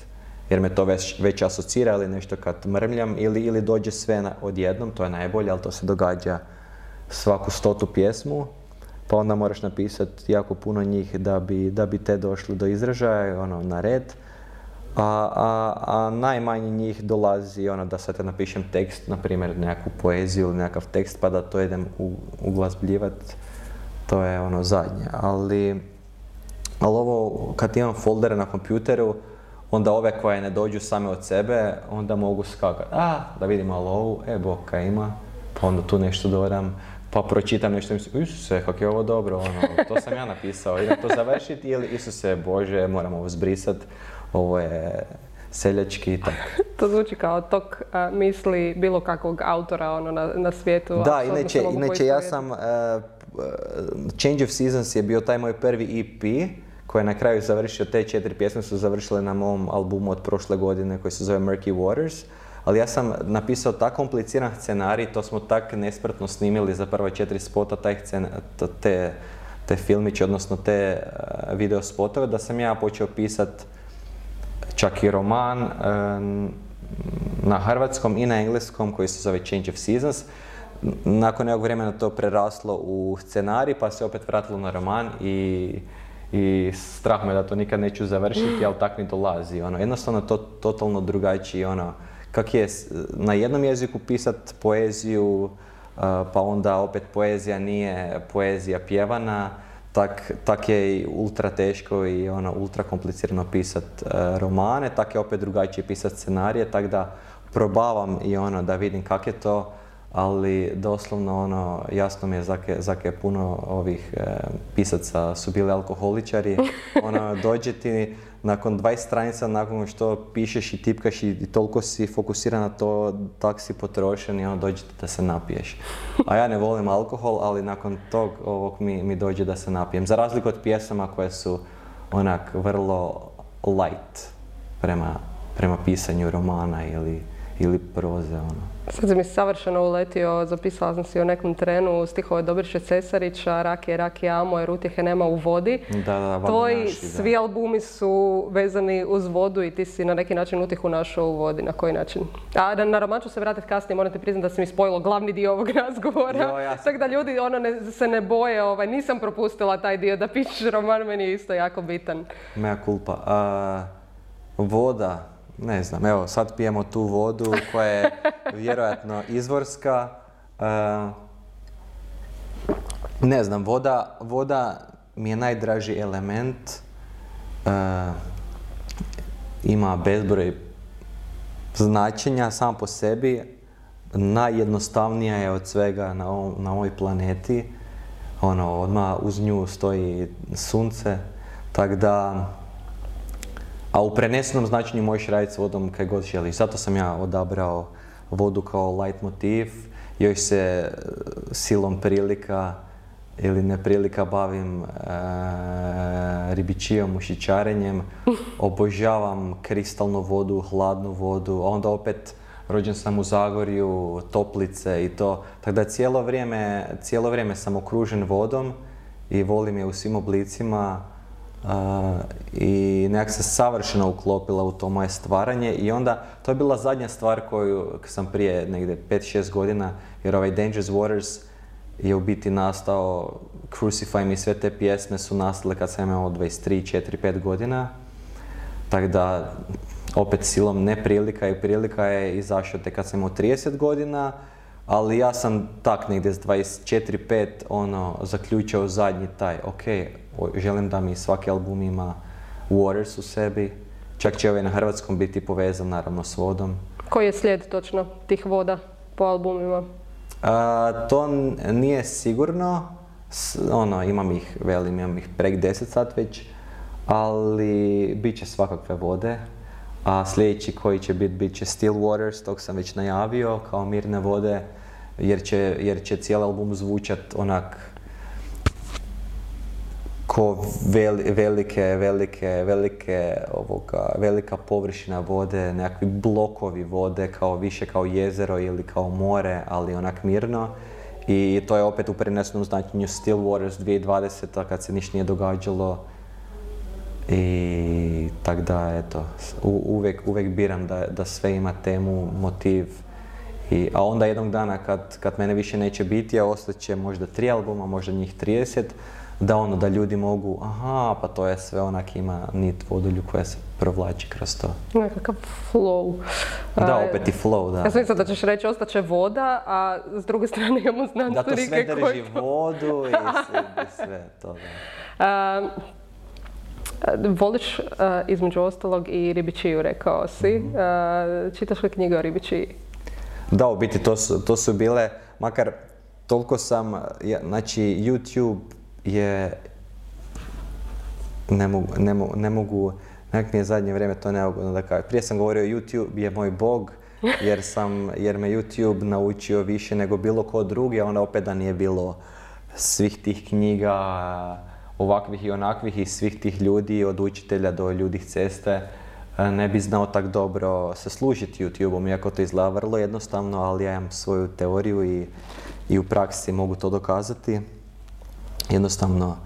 jer me to već, već asocira ili nešto kad mrmljam ili, ili dođe sve na, odjednom, to je najbolje, ali to se događa svaku stotu pjesmu, pa onda moraš napisati jako puno njih da bi, da bi te došli do izražaja, ono, na red. A, a, a najmanje njih dolazi ono da sad napišem tekst, na primjer nekakvu poeziju ili nekakav tekst pa da to idem u, uglazbljivat, to je ono zadnje. Ali, ali ovo kad imam foldere na kompjuteru, onda ove koje ne dođu same od sebe, onda mogu skakati. A, da vidim malo ovu, e, boka ima, pa onda tu nešto dodam, pa pročitam nešto i mislim, Isuse, kak je ovo dobro, ono, to sam ja napisao, idem to završiti ili Isuse, Bože, moram ovo zbrisat, ovo je seljački i tako. to zvuči kao tok misli bilo kakvog autora ono, na, na svijetu. Da, inače, inače ja sam, uh, Change of Seasons je bio taj moj prvi EP, koji je na kraju završio, te četiri pjesme su završile na mom albumu od prošle godine koji se zove Murky Waters. Ali ja sam napisao tako kompliciran scenarij, to smo tak nesprtno snimili za prva četiri spota, taj te, te filmiće, odnosno te uh, video spotove, da sam ja počeo pisati čak i roman na hrvatskom i na engleskom koji se zove Change of Seasons. Nakon nekog vremena to preraslo u scenarij pa se opet vratilo na roman i, i strah me da to nikad neću završiti, ali tak mi dolazi. Ono, jednostavno to totalno drugačiji, ono, kak je na jednom jeziku pisat poeziju, pa onda opet poezija nije poezija pjevana, tak, tak je i ultra teško i ono, ultra komplicirano pisat e, romane, tak je opet drugačije pisat scenarije, tak da probavam i ono da vidim kak je to, ali doslovno ono, jasno mi je zake, zake puno ovih e, pisaca su bili alkoholičari, ono, dođe ti nakon 20 stranica, nakon što pišeš i tipkaš i, toliko si fokusiran na to, tak si potrošen i ono dođe da se napiješ. A ja ne volim alkohol, ali nakon tog ovog mi, mi dođe da se napijem. Za razliku od pjesama koje su onak vrlo light prema, prema pisanju romana ili, ili proze. Ono. Sad mi savršeno uletio, zapisala sam si o nekom trenu stihove Dobriše Cesarića, Rakije, Rakije, Amo, jer utjehe nema u vodi. Da, da, Tvoji svi albumi su vezani uz vodu i ti si na neki način utjehu našao u vodi. Na koji način? A na, na roman ću se vratiti kasnije, moram ti priznati da se mi spojilo glavni dio ovog razgovora. Tako da ljudi ono se ne boje, ovaj, nisam propustila taj dio da pišeš roman, meni je isto jako bitan. Mea kulpa. voda, ne znam, evo sad pijemo tu vodu koja je vjerojatno izvorska. E, ne znam, voda, voda mi je najdraži element. E, ima bezbroj značenja sam po sebi. Najjednostavnija je od svega na, na ovoj planeti. Ono, odmah uz nju stoji sunce. Tako da, a u prenesenom značenju možeš raditi s vodom kaj god želiš. Zato sam ja odabrao vodu kao light motiv. Još se e, silom prilika ili neprilika bavim e, ribičijom, ušićarenjem. Obožavam kristalnu vodu, hladnu vodu, a onda opet rođen sam u Zagorju, toplice i to. Tako da cijelo vrijeme, cijelo vrijeme sam okružen vodom i volim je u svim oblicima i nekak se savršeno uklopila u to moje stvaranje i onda to je bila zadnja stvar koju sam prije negdje 5-6 godina jer ovaj Dangerous Waters je u biti nastao Crucify Me, sve te pjesme su nastale kad sam imao 23, 4, 5 godina. Tako da, opet silom neprilika i prilika je izašao te kad sam imao 30 godina, ali ja sam tak negdje s 24, 5 ono, zaključio zadnji taj, ok, želim da mi svaki album ima Waters u sebi, čak će ovaj na hrvatskom biti povezan naravno s vodom. Koji je slijed točno tih voda po albumima? to nije sigurno, ono, imam ih, velim, imam ih prek 10 sat već, ali bit će svakakve vode. A sljedeći koji će biti, bit će Still Waters, tog sam već najavio, kao mirne vode, jer će, jer će cijeli album zvučat onak ko velike, velike, velike, ovoga, velika površina vode, nekakvi blokovi vode, kao više kao jezero ili kao more, ali onak mirno. I to je opet u prenesenom značenju Still Waters 2020. kad se ništa nije događalo. I tak da, eto, u- uvijek, biram da, da sve ima temu, motiv. I, a onda jednog dana kad, kad mene više neće biti, a ostat će možda tri albuma, možda njih 30, da ono, da ljudi mogu, aha, pa to je sve onak ima nit vodulju koja se provlači kroz to. Nekakav flow. Da, opet i flow, da. Ja sam mislila da ćeš reći ostaće voda, a s druge strane imamo Da to znanstvenike sve drži koji... vodu i sve, sve to, da. A, voliš a, između ostalog i ribičiju, rekao si. Mhm. Čitaš li knjige o ribičiji? Da, u biti to su, to su bile, makar toliko sam, ja, znači YouTube je, ne mogu, ne mogu, ne mogu nekak mi je zadnje vrijeme to neugodno da kažem. Prije sam govorio YouTube je moj bog, jer, sam, jer me YouTube naučio više nego bilo ko drugi, a onda opet da nije bilo svih tih knjiga, ovakvih i onakvih i svih tih ljudi, od učitelja do ljudi s ceste, ne bi znao tak dobro se služiti YouTube-om, iako to izgleda vrlo jednostavno, ali ja imam svoju teoriju i, i u praksi mogu to dokazati. Jednostavno,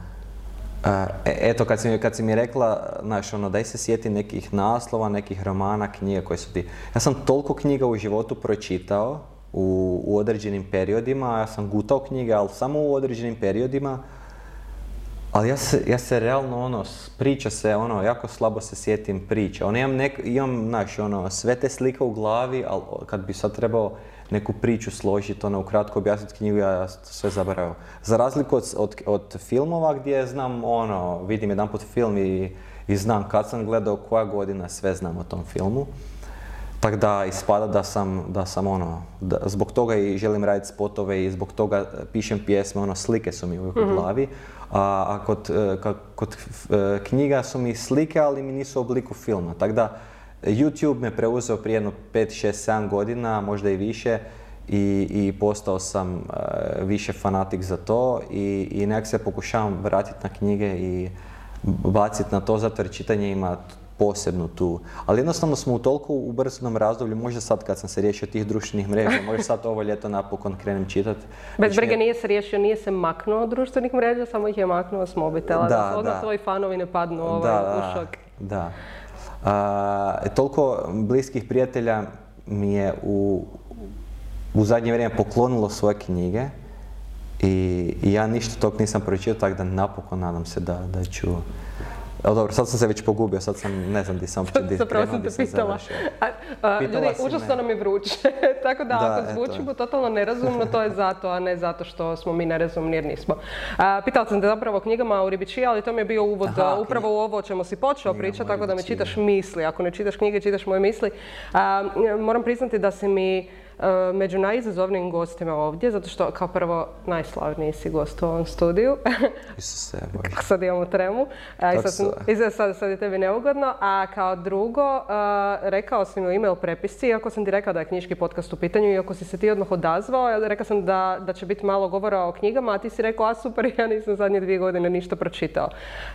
e, eto kad si, kad si mi rekla, znaš, ono, daj se sjeti nekih naslova, nekih romana, knjiga koje su ti... Ja sam toliko knjiga u životu pročitao u, u određenim periodima, ja sam gutao knjige, ali samo u određenim periodima, ali ja se, ja se realno ono, priča se, ono, jako slabo se sjetim priča. Ono, imam, nek, imam, znaš, ono, sve te slike u glavi, ali kad bi sad trebao neku priču složiti, ono, ukratko objasniti knjigu, ja sve zaboravio. Za razliku od, od, filmova gdje znam, ono, vidim jedanput film i, i znam kad sam gledao, koja godina, sve znam o tom filmu. Tako da ispada da sam, da sam ono, da, zbog toga i želim raditi spotove i zbog toga e, pišem pjesme, ono, slike su mi uvijek u glavi. A, a kod, e, ka- kod e, knjiga su mi slike, ali mi nisu u obliku filma. Tako da YouTube me preuzeo prije jedno 5, 6, 7 godina, možda i više. I, i postao sam e, više fanatik za to i, i nekak se pokušavam vratiti na knjige i baciti na to zato jer čitanje ima posebnu tu. Ali jednostavno smo u toliko ubrzanom razdoblju, možda sad kad sam se riješio tih društvenih mreža, možda sad ovo ljeto napokon krenem čitati. Bez brige nije se riješio, nije se maknuo od društvenih mreža, samo ih je maknuo s mobitela. Da, Da, odmah da. tvoji fanovi ne padnu ovaj, da, u šok. Da. A, toliko bliskih prijatelja mi je u, u zadnje vrijeme poklonilo svoje knjige i, i ja ništa tog nisam pročitao, tako da napokon nadam se da, da ću... Ali dobro, sad sam se već pogubio, sad sam, ne znam di sam uopće Zapravo sam te pitala. A, a, Pitala ljudi, užasno me. nam je vruće. Tako da, Da, ako zvučimo totalno nerazumno, to je zato, a ne zato što smo mi nerazumni jer nismo. A, pitala sam te zapravo o knjigama u Ribičiji, ali to mi je bio uvod Aha, upravo u ovo o čemu si počeo pričati, tako da mi Ribičiji. čitaš misli. Ako ne čitaš knjige, čitaš moje misli. A, moram priznati da si mi među najizazovnijim gostima ovdje, zato što kao prvo najslavniji si gost u ovom studiju. Isuse, Bože. sad imamo tremu. I sad, i sad- sad, je tebi neugodno. A kao drugo, a, rekao si mi u email prepisci, iako sam ti rekao da je knjiški podcast u pitanju, iako si se ti odmah odazvao, rekao sam da, da će biti malo govora o knjigama, a ti si rekao, a super, ja nisam zadnje dvije godine ništa pročitao.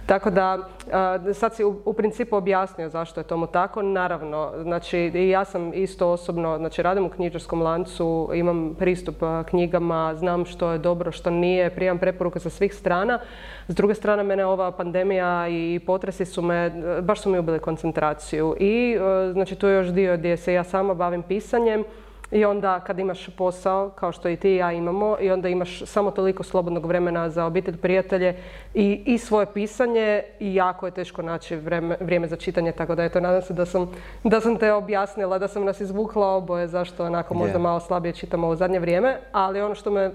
Tako da, a, sad si u, u principu objasnio zašto je tomu tako. Naravno, znači i ja sam isto osobno, znači radim u knjižarskom lancu, imam pristup a, knjigama, znam što je dobro, što nije, primam preporuke sa svih strana. S druge strane, mene ova pandemija i potresi su me, baš su mi ubili koncentraciju. I e, znači tu je još dio gdje se ja sama bavim pisanjem. I onda kad imaš posao, kao što i ti i ja imamo, i onda imaš samo toliko slobodnog vremena za obitelj, prijatelje i, i svoje pisanje i jako je teško naći vreme, vrijeme za čitanje, tako da eto, nadam se da sam, da sam te objasnila, da sam nas izvukla oboje zašto onako možda Je. malo slabije čitamo u zadnje vrijeme, ali ono što me e,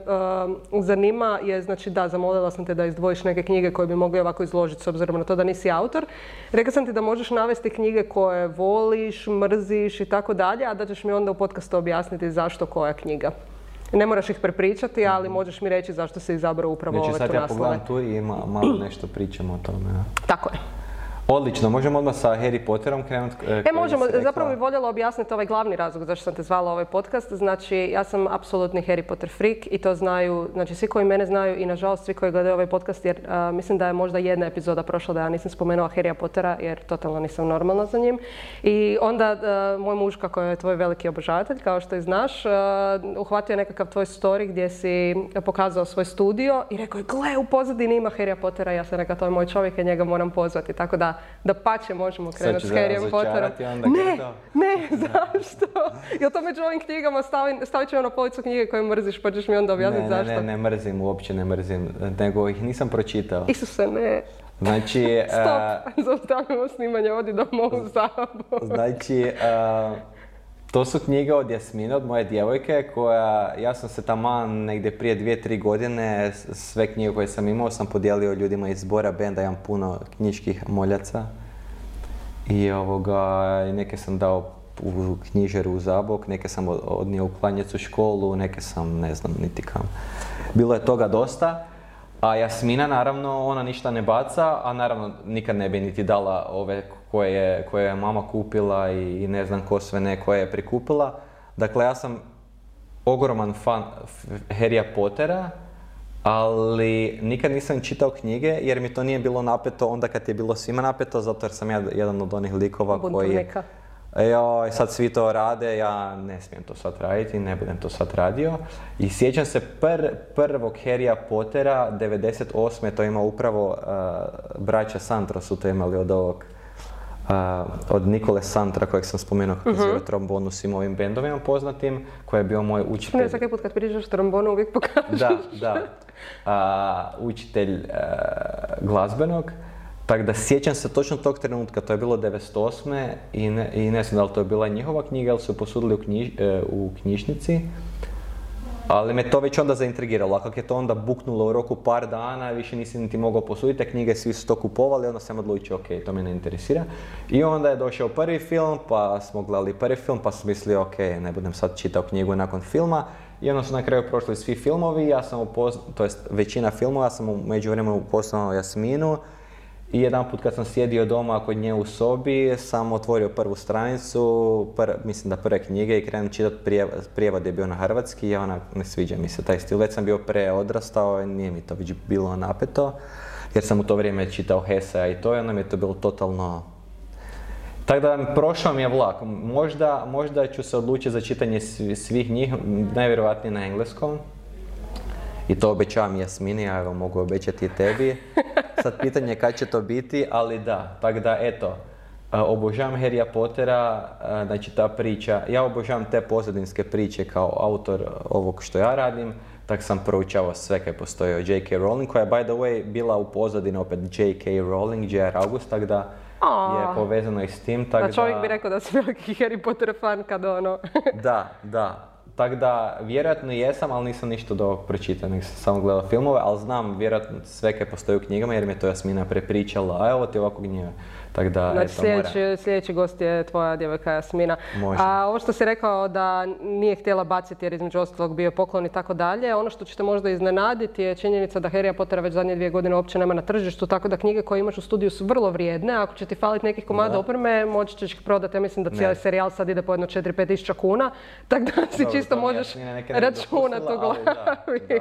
zanima je, znači da, zamolila sam te da izdvojiš neke knjige koje bi mogli ovako izložiti s obzirom na to da nisi autor. Rekla sam ti da možeš navesti knjige koje voliš, mrziš i tako dalje, a da ćeš mi onda u podcastu objasniti zašto koja knjiga. Ne moraš ih prepričati, ali možeš mi reći zašto si izabrao upravo Znači ove sad tu ja naslove. pogledam tu i ma- malo nešto pričamo o tome. ja. Tako je. Odlično, možemo odmah sa Harry Potterom krenuti. E, možemo, zapravo bi voljela objasniti ovaj glavni razlog zašto sam te zvala ovaj podcast. Znači, ja sam apsolutni Harry Potter freak i to znaju, znači svi koji mene znaju i nažalost svi koji gledaju ovaj podcast jer mislim da je možda jedna epizoda prošla da ja nisam spomenula Harrya Pottera jer totalno nisam normalna za njim. I onda moj muž, kako je tvoj veliki obožavatelj, kao što i znaš, uhvatio je nekakav tvoj story gdje si pokazao svoj studio i rekao je, gle, u pozadini ima Harrya Pottera, ja sam rekao, to je moj čovjek i njega moram pozvati. Tako da da pače možemo krenuti s Harryem Potterom. Ne, ne, zašto? Jel to među ovim knjigama stavit ćemo na policu knjige koje mrziš pa ćeš mi onda objasniti zašto? Ne, ne, ne mrzim, uopće ne mrzim, nego ih nisam pročitao. Isuse, ne. Znači... Stop, zaustavimo snimanje, odi doma u Zaboru. Znači, to su knjige od Jasmine, od moje djevojke, koja, ja sam se tamo negdje prije dvije, tri godine, sve knjige koje sam imao sam podijelio ljudima iz zbora benda, imam puno knjiških moljaca. I ovoga, neke sam dao u knjižeru u Zabok, neke sam odnio u klanjecu školu, neke sam ne znam niti kam. Bilo je toga dosta. A Jasmina naravno, ona ništa ne baca, a naravno nikad ne bi niti dala ove koje je, koje je mama kupila i, ne znam ko sve ne koje je prikupila. Dakle, ja sam ogroman fan Harrya Pottera, ali nikad nisam čitao knjige jer mi to nije bilo napeto onda kad je bilo svima napeto, zato jer sam ja jedan od onih likova koji... Joj, sad svi to rade, ja ne smijem to sad raditi, ne budem to sad radio. I sjećam se prvog Harrya Pottera, 98. to ima upravo uh, braća Santro su to imali od ovog od Nikole Santra kojeg sam spomenuo kako uh-huh. trombonu svim ovim bendovima poznatim, koji je bio moj učitelj. Ne, svaki put kad pričaš trombonu uvijek pokažeš. Da, da. učitelj e, glazbenog. Tako da sjećam se točno tog trenutka, to je bilo 98. i ne, i ne znam da li to je bila njihova knjiga ili su posudili u, e, u knjižnici. Ali me to već onda zaintrigiralo, a kako je to onda buknulo u roku par dana, više nisi niti mogao posuditi te knjige, svi su to kupovali, onda sam odlučio, ok, to me ne interesira. I onda je došao prvi film, pa smo gledali prvi film, pa sam mislio, ok, ne budem sad čitao knjigu nakon filma. I onda su na kraju prošli svi filmovi, ja sam to jest većina filmova, ja sam u međuvremenu upoznao Jasminu, i jedan put kad sam sjedio doma kod nje u sobi, sam otvorio prvu stranicu, mislim da prve knjige i krenuo čitati prijevod, je bio na hrvatski i ona ne sviđa mi se taj stil. Već sam bio preodrastao i nije mi to već bilo napeto, jer sam u to vrijeme čitao Hesea i to i onda mi je to bilo totalno tako da prošao mi je vlak. Možda, možda ću se odlučiti za čitanje svih njih, najvjerojatnije na engleskom. I to obećavam Jasmini, a evo mogu obećati i tebi. Sad pitanje je kad će to biti, ali da. Tako da, eto, obožavam Harrya Pottera, znači ta priča, ja obožavam te pozadinske priče kao autor ovog što ja radim, tak sam proučavao sve kaj postoji o J.K. Rowling, koja je by the way bila u pozadini opet J.K. Rowling, J.R. August, tako da je povezano i s tim. Tak da čovjek bi rekao da si veliki Harry Potter fan kad ono... da, da. Tako da, vjerojatno jesam, ali nisam ništa do ovog pročitao, sam samo gledao filmove, ali znam vjerojatno sve kaj postoji u knjigama jer mi je to Jasmina prepričala, a evo ti ovako knjiga. Tako da, znači, sljedeći, sljedeći gost je tvoja djevojka Jasmina. Može. A ovo što si rekao da nije htjela baciti jer između ostalog bio poklon i tako dalje, ono što ćete možda iznenaditi je činjenica da Harry Pottera već zadnje dvije godine uopće nema na tržištu, tako da knjige koje imaš u studiju su vrlo vrijedne. Ako će ti faliti nekih komada opreme, moći ćeš prodati. Ja mislim da cijeli serijal sad ide po jedno 4-5 tisuća kuna, tako da si čisto možeš računati u glavi.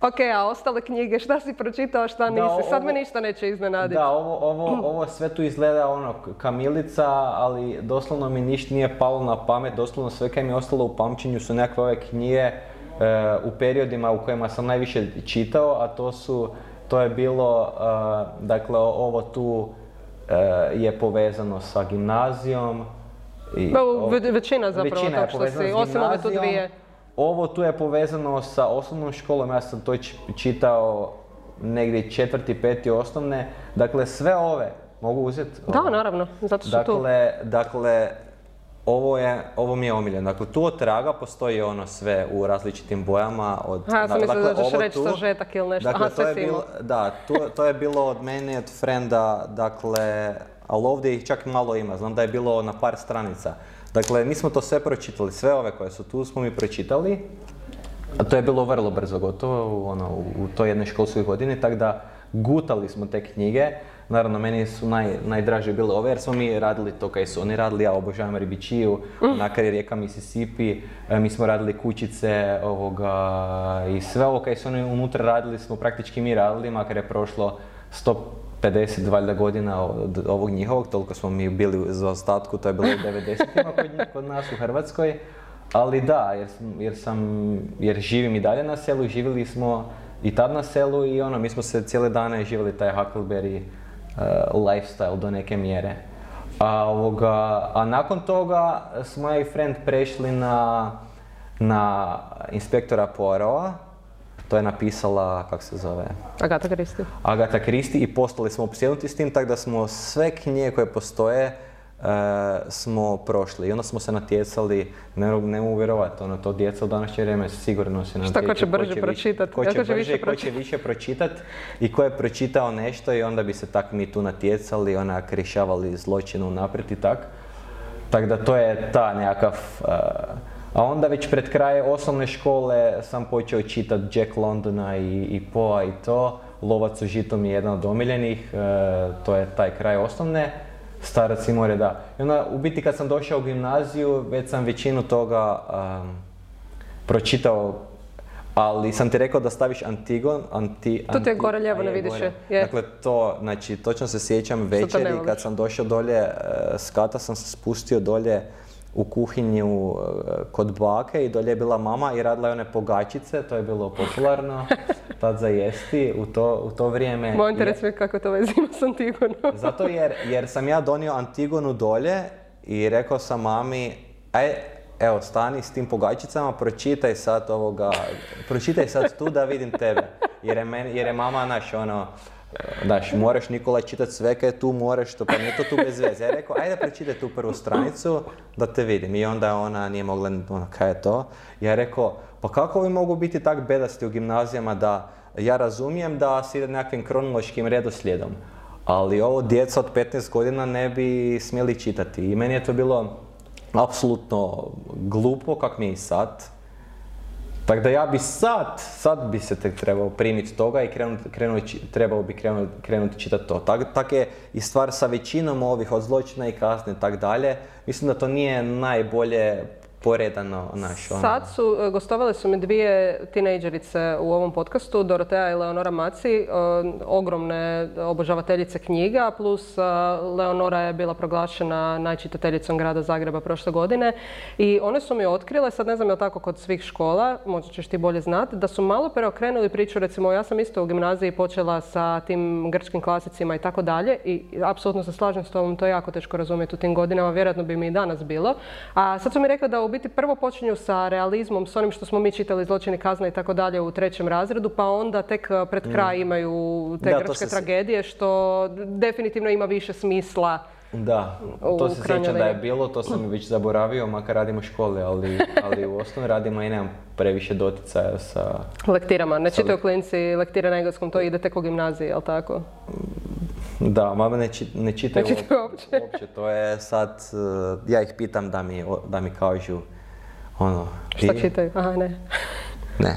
Ok, a ostale knjige, šta si pročitao, šta nisi? Sad me ništa neće iznenaditi. Da, ovo, ovo, ovo sve tu izgleda ono kamilica, ali doslovno mi ništa nije palo na pamet, doslovno sve kaj mi je ostalo u pamćenju su nekakve ove knjige e, u periodima u kojima sam najviše čitao, a to su, to je bilo, e, dakle, ovo tu e, je povezano sa gimnazijom. I, većina zapravo, većina je što si, osim ove tu dvije. Ovo tu je povezano sa osnovnom školom, ja sam to čitao negdje četvrti, peti osnovne. Dakle, sve ove mogu uzeti? Da, naravno, zato su dakle, tu. Dakle, ovo, je, ovo mi je omiljeno. Dakle, tu od traga postoji ono sve u različitim bojama. Od, ja sam dakle, da ćeš reći sažetak ili nešto. Dakle, to, je bilo, da, to, to je bilo od mene, od frenda, dakle, ali ovdje ih čak malo ima. Znam da je bilo na par stranica. Dakle, mi smo to sve pročitali, sve ove koje su tu smo mi pročitali, a to je bilo vrlo brzo gotovo ono, u toj jednoj školskoj godini, tako da gutali smo te knjige. Naravno, meni su naj, najdraže bile ove jer smo mi radili to kaj su oni radili, ja obožavam ribičiju, nakar je rijeka Mississippi, e, mi smo radili kućice ovoga, i sve ovo kaj su oni unutra radili smo praktički mi radili, makar je prošlo 150 valjda godina od ovog njihovog, toliko smo mi bili za ostatku, to je bilo u 90-ima kod, kod nas u Hrvatskoj. Ali da, jer, jer sam, jer živim i dalje na selu, živjeli smo i tad na selu i ono, mi smo se cijele dane živjeli taj Huckleberry uh, lifestyle do neke mjere. A, ovoga, a nakon toga smo ja i friend prešli na, na inspektora Poirova, to je napisala, kako se zove, Agata Kristi. Agata Kristi i postali smo opsjednuti s tim, tako da smo sve knjige koje postoje e, smo prošli. I onda smo se natjecali, ne, ne mogu vjerovati, ono, to djeca u današnje vrijeme sigurno se Šta ko će brže više- pročitat, Ko će ko će brže, više ko će više pročitat i ko je pročitao nešto i onda bi se tak mi tu natjecali, onak rješavali zločinu naprijed i tak. Tako da to je ta nekakav... uh, a onda već pred kraj osnovne škole sam počeo čitati Jack Londona i, i Poa i to. Lovac u žitu mi je jedan od omiljenih, uh, to je taj kraj osnovne. Starac i more, da. I onda, u biti kad sam došao u gimnaziju, već sam većinu toga um, pročitao, ali sam ti rekao da staviš Antigon, anti, Tu ti je gore lijevo, ne vidiš je, je. Dakle, to, znači, točno se sjećam večeri kad sam došao dolje e, s kata, sam se spustio dolje u kuhinju e, kod bake i dolje je bila mama i radila je one pogačice, to je bilo popularno tad za jesti u to, u to vrijeme. Moj interes Je- kako to vezi s Antigonom. zato jer, jer sam ja donio Antigonu dolje i rekao sam mami, aj, evo stani s tim pogačicama, pročitaj sad ovoga, pročitaj sad tu da vidim tebe. Jer je, meni, jer je mama naš ono, Daš, moraš Nikola čitati sve kaj je tu, moraš to, pa nije to tu bez veze. Ja je rekao, ajde pročitaj tu prvu stranicu da te vidim. I onda ona nije mogla, ono, kaj je to? Ja je rekao, pa kako vi mogu biti tak bedasti u gimnazijama da ja razumijem da se ide nekakvim kronološkim redoslijedom, ali ovo djeca od 15 godina ne bi smjeli čitati. I meni je to bilo apsolutno glupo, kak mi je i sad. Tako da ja bi sad, sad bi se tek trebao primiti toga i krenut, krenut, trebao bi krenut, krenuti čitati to. Tak, tak je i stvar sa većinom ovih od zločina i kazne i tak dalje. Mislim da to nije najbolje poredano naš ono. Sad su, e, gostovale su mi dvije tinejdžerice u ovom podcastu, Dorotea i Leonora Maci, e, ogromne obožavateljice knjiga, plus e, Leonora je bila proglašena najčitateljicom grada Zagreba prošle godine i one su mi otkrile, sad ne znam je tako kod svih škola, možda ćeš ti bolje znati, da su malo preokrenuli priču, recimo ja sam isto u gimnaziji počela sa tim grčkim klasicima i tako dalje i apsolutno se slažem s tobom, to je jako teško razumjeti u tim godinama, vjerojatno bi mi i danas bilo. A sad su mi rekli da u biti prvo počinju sa realizmom, s onim što smo mi čitali zločini kazna i tako dalje u trećem razredu, pa onda tek eh, pred kraj imaju te Mm. Da, grčke tragedije što definitivno ima više smisla. Da, to se sjećam da je bilo, to sam već zaboravio, makar radim u školi, ali, ali u osnovi radimo i nemam previše doticaja sa... Lektirama, ne čitaju klinci lektire na engleskom, to ide tek u gimnaziji, jel tako? Da, mama ne, či- ne čitaju Ne uopće. uopće, to je sad, eh, ja ih pitam da mi, da mi kažu, ono... Šta čitaju? Aha, ne. Ne.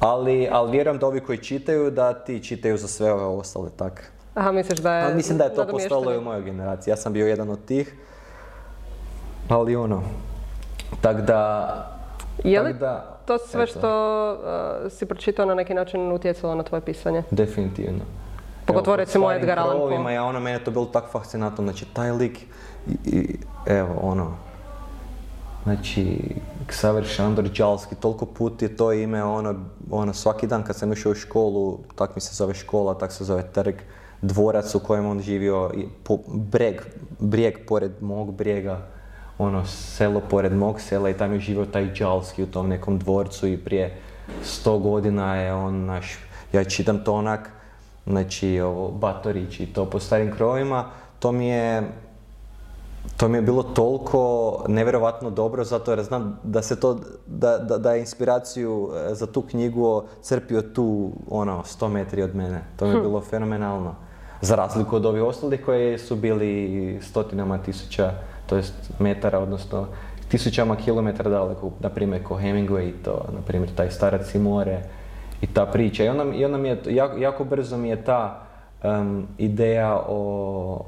Ali, ali vjerujem da ovi koji čitaju, da ti čitaju za sve ove ostale, tak. Aha, misliš da je Ali mislim da je to postalo i u mojoj generaciji. Ja sam bio jedan od tih. Ali ono, tak da... Je tak li da, to sve eto, što uh, si pročitao na neki način utjecalo na tvoje pisanje? Definitivno. Pogotovo recimo Edgar Allan Poe. Ja ono, mene je to bilo tako fascinantno, znači taj lik, i, i- evo ono, znači, Ksaver Šandor Đalski, toliko put je to ime, ono, ono, svaki dan kad sam išao u školu, tak mi se zove škola, tak se zove trg, dvorac u kojem on živio, i po, breg, brijeg pored mog brijega, ono, selo pored mog sela i tam je živio taj Đalski u tom nekom dvorcu i prije sto godina je on naš, ja čitam to onak, znači ovo, Batorić i to po starim krovima, to mi je, to mi je bilo toliko nevjerovatno dobro zato jer znam da se to, da, da, da je inspiraciju e, za tu knjigu crpio tu, ono, 100 metri od mene. To mi je bilo fenomenalno. Za razliku od ovih ostalih koji su bili stotinama tisuća, to jest metara, odnosno tisućama kilometara daleko, na primjer ko Hemingway i to, na primjer taj Starac i more i ta priča. I onda, i onda mi je, jako, jako brzo mi je ta ideja o,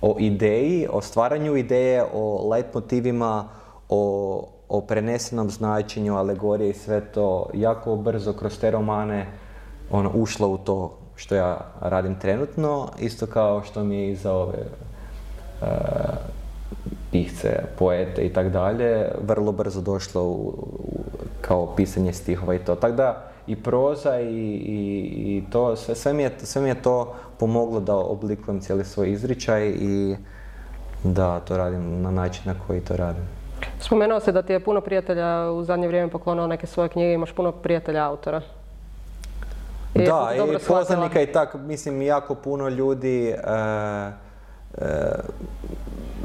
o ideji, o stvaranju ideje, o motivima, o, o prenesenom značenju, alegorije i sve to jako brzo kroz te romane ono, ušlo u to što ja radim trenutno, isto kao što mi je i za ove uh, pisce, poete i tak dalje, vrlo brzo došlo u, kao pisanje stihova i to. Tako da i proza i, i, i to, sve, sve, mi je, sve mi je to pomoglo da oblikujem cijeli svoj izričaj i da to radim na način na koji to radim. Spomenuo se da ti je puno prijatelja u zadnje vrijeme poklonao neke svoje knjige, imaš puno prijatelja autora. da, i poznanika i tako, mislim, jako puno ljudi, e, e,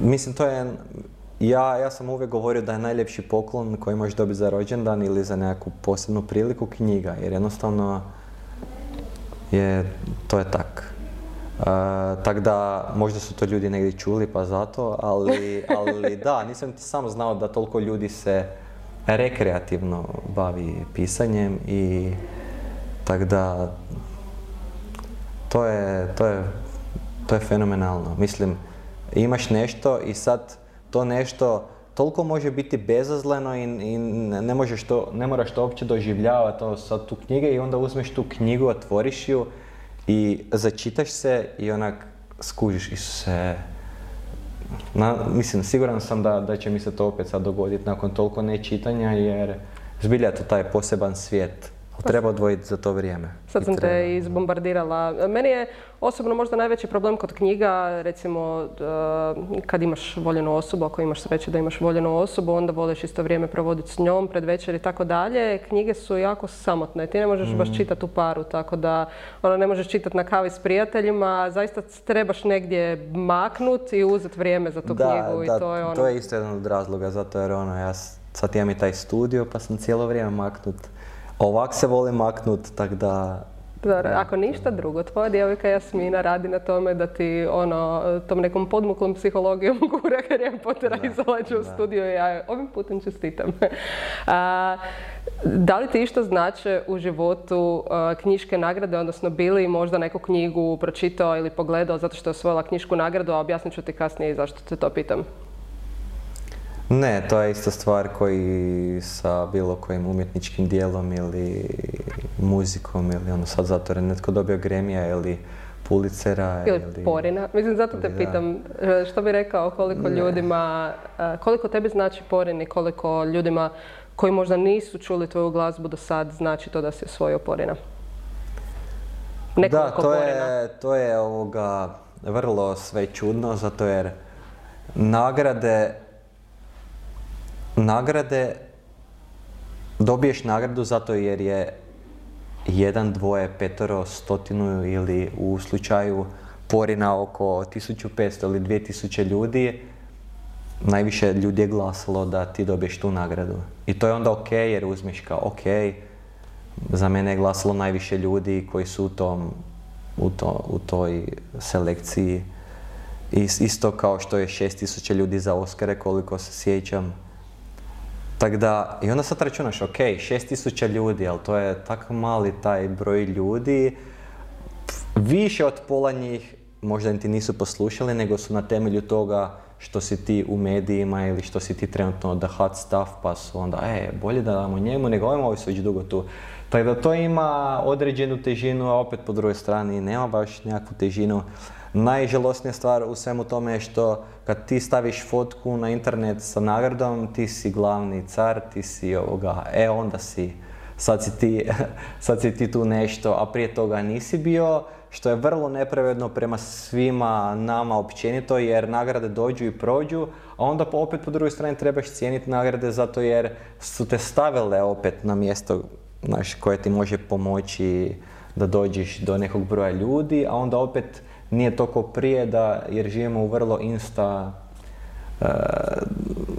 mislim, to je, ja, ja sam uvijek govorio da je najljepši poklon koji možeš dobiti za rođendan ili za nekakvu posebnu priliku knjiga, jer jednostavno je, to je tak. Uh, Tako da, možda su to ljudi negdje čuli pa zato, ali, ali da, nisam ti samo znao da toliko ljudi se rekreativno bavi pisanjem i tako da to je, to je, to je fenomenalno. Mislim, imaš nešto i sad to nešto toliko može biti bezazleno i, i ne, možeš to, ne moraš to uopće doživljavati to sad tu knjige i onda uzmeš tu knjigu, otvoriš ju i začitaš se i onak skužiš se. Na, mislim, siguran sam da, da će mi se to opet sad dogoditi nakon toliko nečitanja jer zbilja to taj poseban svijet Treba odvojiti za to vrijeme. Sad sam te izbombardirala. Meni je osobno možda najveći problem kod knjiga, recimo eh, kad imaš voljenu osobu, ako imaš sreće da imaš voljenu osobu, onda voliš isto vrijeme provoditi s njom, pred večer i tako dalje. Knjige su jako samotne, ti ne možeš baš mm. čitati u paru, tako da ono, ne možeš čitati na kavi s prijateljima, zaista trebaš negdje maknut i uzeti vrijeme za tu knjigu. i to, je ono... to je isto jedan od razloga, zato jer ono, ja sad imam i taj studio pa sam cijelo vrijeme maknut Ovak se voli maknut, tak da... ako ništa drugo, tvoja djevojka Jasmina radi na tome da ti ono, tom nekom podmuklom psihologijom gura Harry Pottera izađe u studiju i ja ovim putem čestitam. A, da li ti išto znače u životu knjiške nagrade, odnosno bili možda neku knjigu pročitao ili pogledao zato što je osvojila knjišku nagradu, a objasnit ću ti kasnije zašto te to pitam. Ne, to je ista stvar koji sa bilo kojim umjetničkim dijelom ili muzikom ili ono sad zato je netko dobio gremija ili Pulicera ili, ili Porina. Mislim, zato te pitam, e, što bi rekao koliko ljudima, e, koliko tebi znači Porin i koliko ljudima koji možda nisu čuli tvoju glazbu do sad znači to da si osvojio Porina? da, to je, to je ovoga vrlo sve čudno, zato jer nagrade nagrade, dobiješ nagradu zato jer je jedan, dvoje, petoro, stotinu ili u slučaju porina oko 1500 ili 2000 ljudi, najviše ljudi je glasalo da ti dobiješ tu nagradu. I to je onda ok jer uzmeš kao ok, za mene je glasalo najviše ljudi koji su u, tom, u, to, u toj selekciji. isto kao što je 6000 ljudi za Oscare koliko se sjećam. Tako da, i onda sad računaš, ok, 6000 ljudi, ali to je tako mali taj broj ljudi. Više od pola njih možda ti nisu poslušali, nego su na temelju toga što si ti u medijima ili što si ti trenutno the hot stuff, pa su onda, e, bolje da damo njemu, nego ovim ovi su već dugo tu. Tako da to ima određenu težinu, a opet po drugoj strani nema baš nekakvu težinu. Najžalosnija stvar u svemu tome je što kad ti staviš fotku na internet sa nagradom, ti si glavni car, ti si ovoga, e onda si, sad si ti, sad si ti tu nešto, a prije toga nisi bio, što je vrlo nepravedno prema svima nama općenito, jer nagrade dođu i prođu, a onda opet po drugoj strani trebaš cijeniti nagrade zato jer su te stavile opet na mjesto znaš, koje ti može pomoći da dođeš do nekog broja ljudi, a onda opet nije toliko prije da, jer živimo u vrlo insta uh,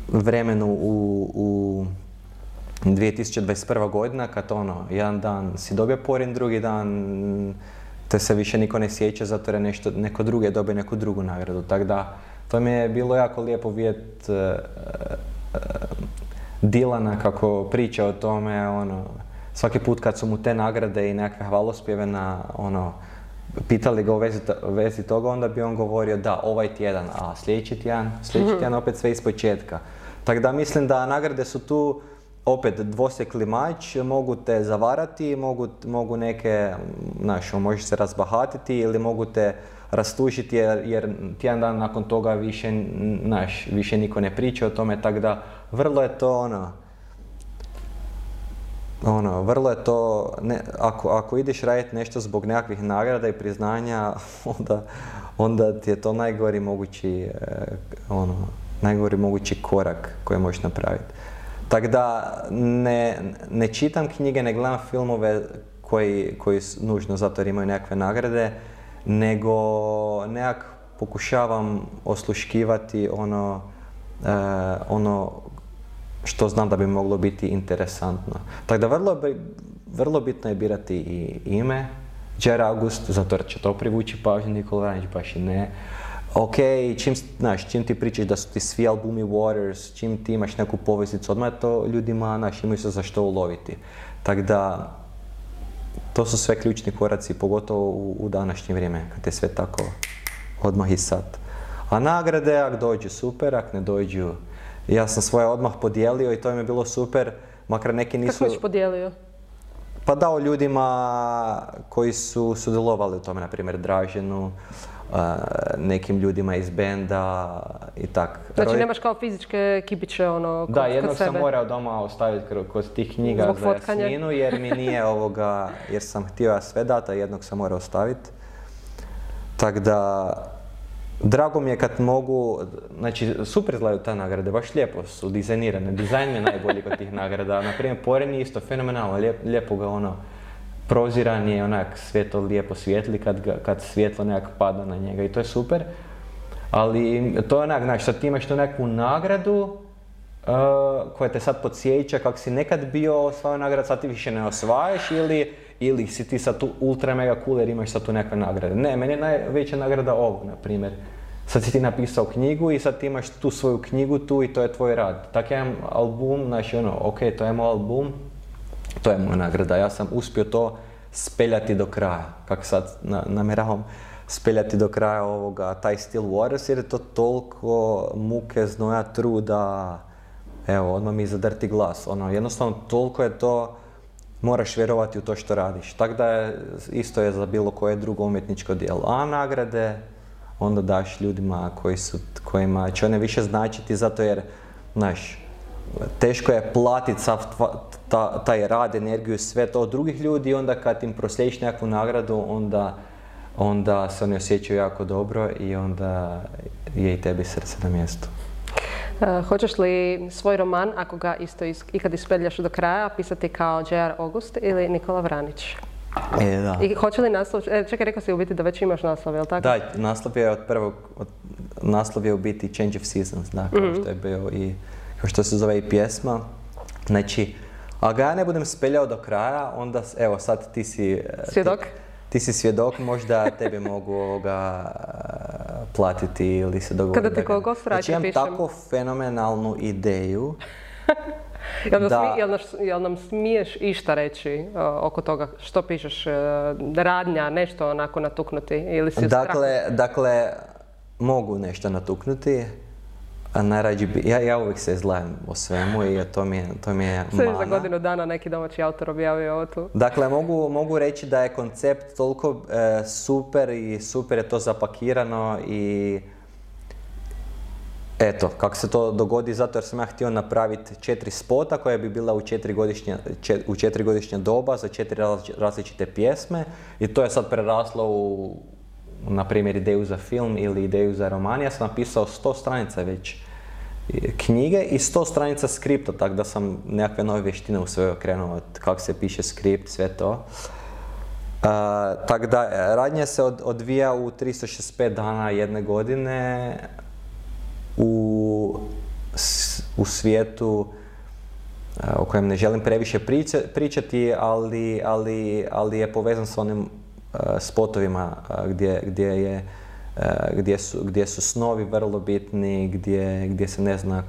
vremenu u, u 2021. godina kad ono, jedan dan si dobio porin, drugi dan te se više niko ne sjeća zato jer je nešto, neko drugi dobio neku drugu nagradu. Tako da, to mi je bilo jako lijepo vidjeti uh, uh, Dilana kako priča o tome, ono, svaki put kad su mu te nagrade i nekakve hvalospjeve na, ono, pitali ga u vezi, vezi toga, onda bi on govorio da, ovaj tjedan, a sljedeći tjedan, sljedeći tjedan opet sve iz početka. Tako da mislim da nagrade su tu opet dvosekli mač, mogu te zavarati, mogu, mogu neke, znaš, možeš se razbahatiti ili mogu te rastužiti jer, jer tjedan dan nakon toga više, znaš, više niko ne priča o tome, tako da vrlo je to ono, ono, vrlo je to, ne, ako, ako ideš raditi nešto zbog nekakvih nagrada i priznanja, onda, onda ti je to najgori mogući, eh, ono, najgori mogući korak koji možeš napraviti. Tako da ne, ne čitam knjige, ne gledam filmove koji, koji nužno zato jer imaju nekakve nagrade, nego nekak pokušavam osluškivati ono, uh, ono što znam da bi moglo biti interesantno. Tako da vrlo, vrlo bitno je birati i ime, Jer August, zato će to privući pažnju, Nikola Vranić baš i ne. Ok, čim, znaš, čim ti pričaš da su ti svi albumi Waters, čim ti imaš neku poveznicu, odmah to ljudima, znaš, imaju se za što uloviti. Tako da, to su sve ključni koraci, pogotovo u, u današnje vrijeme, kad je sve tako odmah i sad. A nagrade, ak dođu super, ak ne dođu, ja sam svoje odmah podijelio i to im je bilo super, makar neki nisu... Kako podijelio? Pa dao ljudima koji su sudjelovali u tome, na primjer Draženu, nekim ljudima iz benda i tak. Znači nemaš kao fizičke kipiće ono kod, Da, jednog sam morao doma ostaviti kod tih knjiga Zbog za Jasminu jer mi nije ovoga, jer sam htio ja sve data, jednog sam morao ostaviti. Tako da, Drago mi je kad mogu, znači super izgledaju ta nagrade, baš lijepo su dizajnirane, dizajn mi je najbolji kod tih nagrada. Naprimjer, Poren je isto fenomenalno, lijepo ga ono, proziran je onak svjetlo lijepo svijetli kad, kad svjetlo nekak pada na njega i to je super. Ali to je onak, znači sad ti imaš tu nekakvu nagradu uh, koja te sad podsjeća kako si nekad bio osvajao nagradu, sad ti više ne osvajaš ili, ili si ti sad tu ultra mega cool jer imaš sad tu nekakve nagrade. Ne, meni je najveća nagrada ovo, na primjer. Sad si ti napisao knjigu i sad ti imaš tu svoju knjigu tu i to je tvoj rad. Tak jedan album, znači ono, ok, to je moj album, to je moja nagrada. Ja sam uspio to speljati do kraja, kako sad na, namjeravam speljati do kraja ovoga, taj Still Waters, jer je to toliko muke, znoja, truda, evo, odmah mi zadrti glas. Ono, jednostavno, toliko je to, moraš vjerovati u to što radiš. Tako da je, isto je za bilo koje drugo umjetničko djelo. A nagrade onda daš ljudima koji su, kojima će one više značiti zato jer, znaš, teško je platiti sav ta, taj rad, energiju, sve to od drugih ljudi i onda kad im proslijediš nekakvu nagradu, onda, onda se oni osjećaju jako dobro i onda je i tebi srce na mjestu. Uh, hoćeš li svoj roman, ako ga isto is, ikad ispeljaš do kraja, pisati kao J.R. August ili Nikola Vranić? E, da. I hoće li naslov, e, čekaj, rekao si u biti da već imaš naslov, jel tako? Da, naslov je od prvog, od, naslov je u biti Change of Seasons, da, kao mm-hmm. što je bio i, kao što se zove i pjesma. Znači, a ga ja ne budem speljao do kraja, onda, evo, sad ti si... E, svjedok? Ti, si svjedok, možda tebi mogu ovoga platiti ili se dogovoriti. Kada ti kogo Znači, imam tako fenomenalnu ideju Jel, da... jel, jel nam smiješ išta reći uh, oko toga što pišeš, uh, radnja, nešto onako natuknuti ili si dakle, dakle, mogu nešto natuknuti, najrađi bi, ja, ja uvijek se izlajem o svemu i to mi je, to mi je mana. za godinu dana neki domaći autor objavio ovo tu. Dakle, mogu, mogu reći da je koncept toliko e, super i super je to zapakirano i Eto, kako se to dogodi, zato jer sam ja htio napraviti četiri spota koja bi bila u četiri godišnje, u četiri doba za četiri različite pjesme i to je sad preraslo u, na primjer, ideju za film ili ideju za roman. Ja sam napisao sto stranica već knjige i sto stranica skripta, tako da sam nekakve nove vještine u sve okrenuo, kako se piše skript, sve to. Uh, tako da, radnja se od, odvija u 365 dana jedne godine, u, u svijetu e, o kojem ne želim previše pričati, ali, ali, ali je povezan s onim spotovima uh, gdje, gdje, je, gdje, su, gdje su snovi vrlo bitni, gdje, gdje se ne zna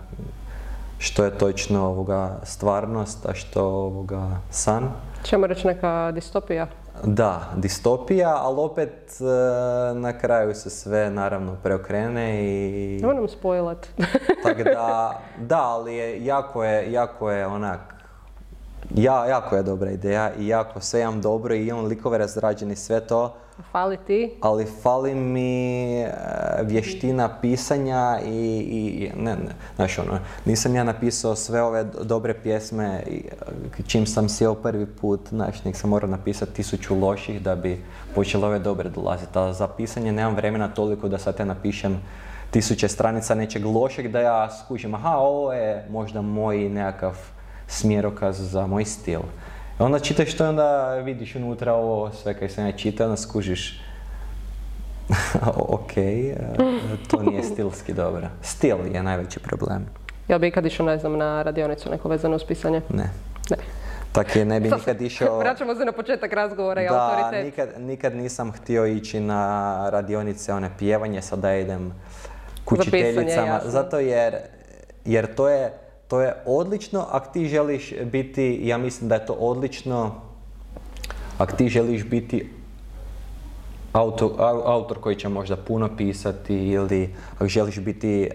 što je točno ovoga stvarnost, a što ovoga san. Čemo reći neka distopija? Da, distopija, ali opet na kraju se sve naravno preokrene i... Nemoj nam spojilat. Tako da, da, ali je, jako je, jako je onak, ja, jako je dobra ideja i jako sve imam dobro i imam likove razrađeni sve to, Fali ti? ali fali mi e, vještina pisanja i, i ne, ne, znaš ono, nisam ja napisao sve ove do- dobre pjesme i, e, čim sam sjeo prvi put, znaš, nek sam morao napisati tisuću loših da bi počele ove dobre dolaziti, a za pisanje nemam vremena toliko da sad ja napišem tisuće stranica nečeg lošeg da ja skužim, aha, ovo je možda moj nekakav smjerokaz za moj stil. Onda čitaš to i onda vidiš unutra ovo sve kaj sam ja čitao, onda skužiš ok, e, to nije stilski dobro. Stil je najveći problem. Jel bi ikad išao, ne znam, na radionicu neko vezano uz pisanje? Ne. Ne. Tak je ne bi nikad išao... Vraćamo se na početak razgovora i Da, autoritet. nikad, nikad nisam htio ići na radionice, one pjevanje, sada idem k Za pisanje, učiteljicama, jasno. zato jer, jer to, je, to je odlično ako ti želiš biti, ja mislim da je to odlično ako ti želiš biti autor, au- autor koji će možda puno pisati ili ako želiš biti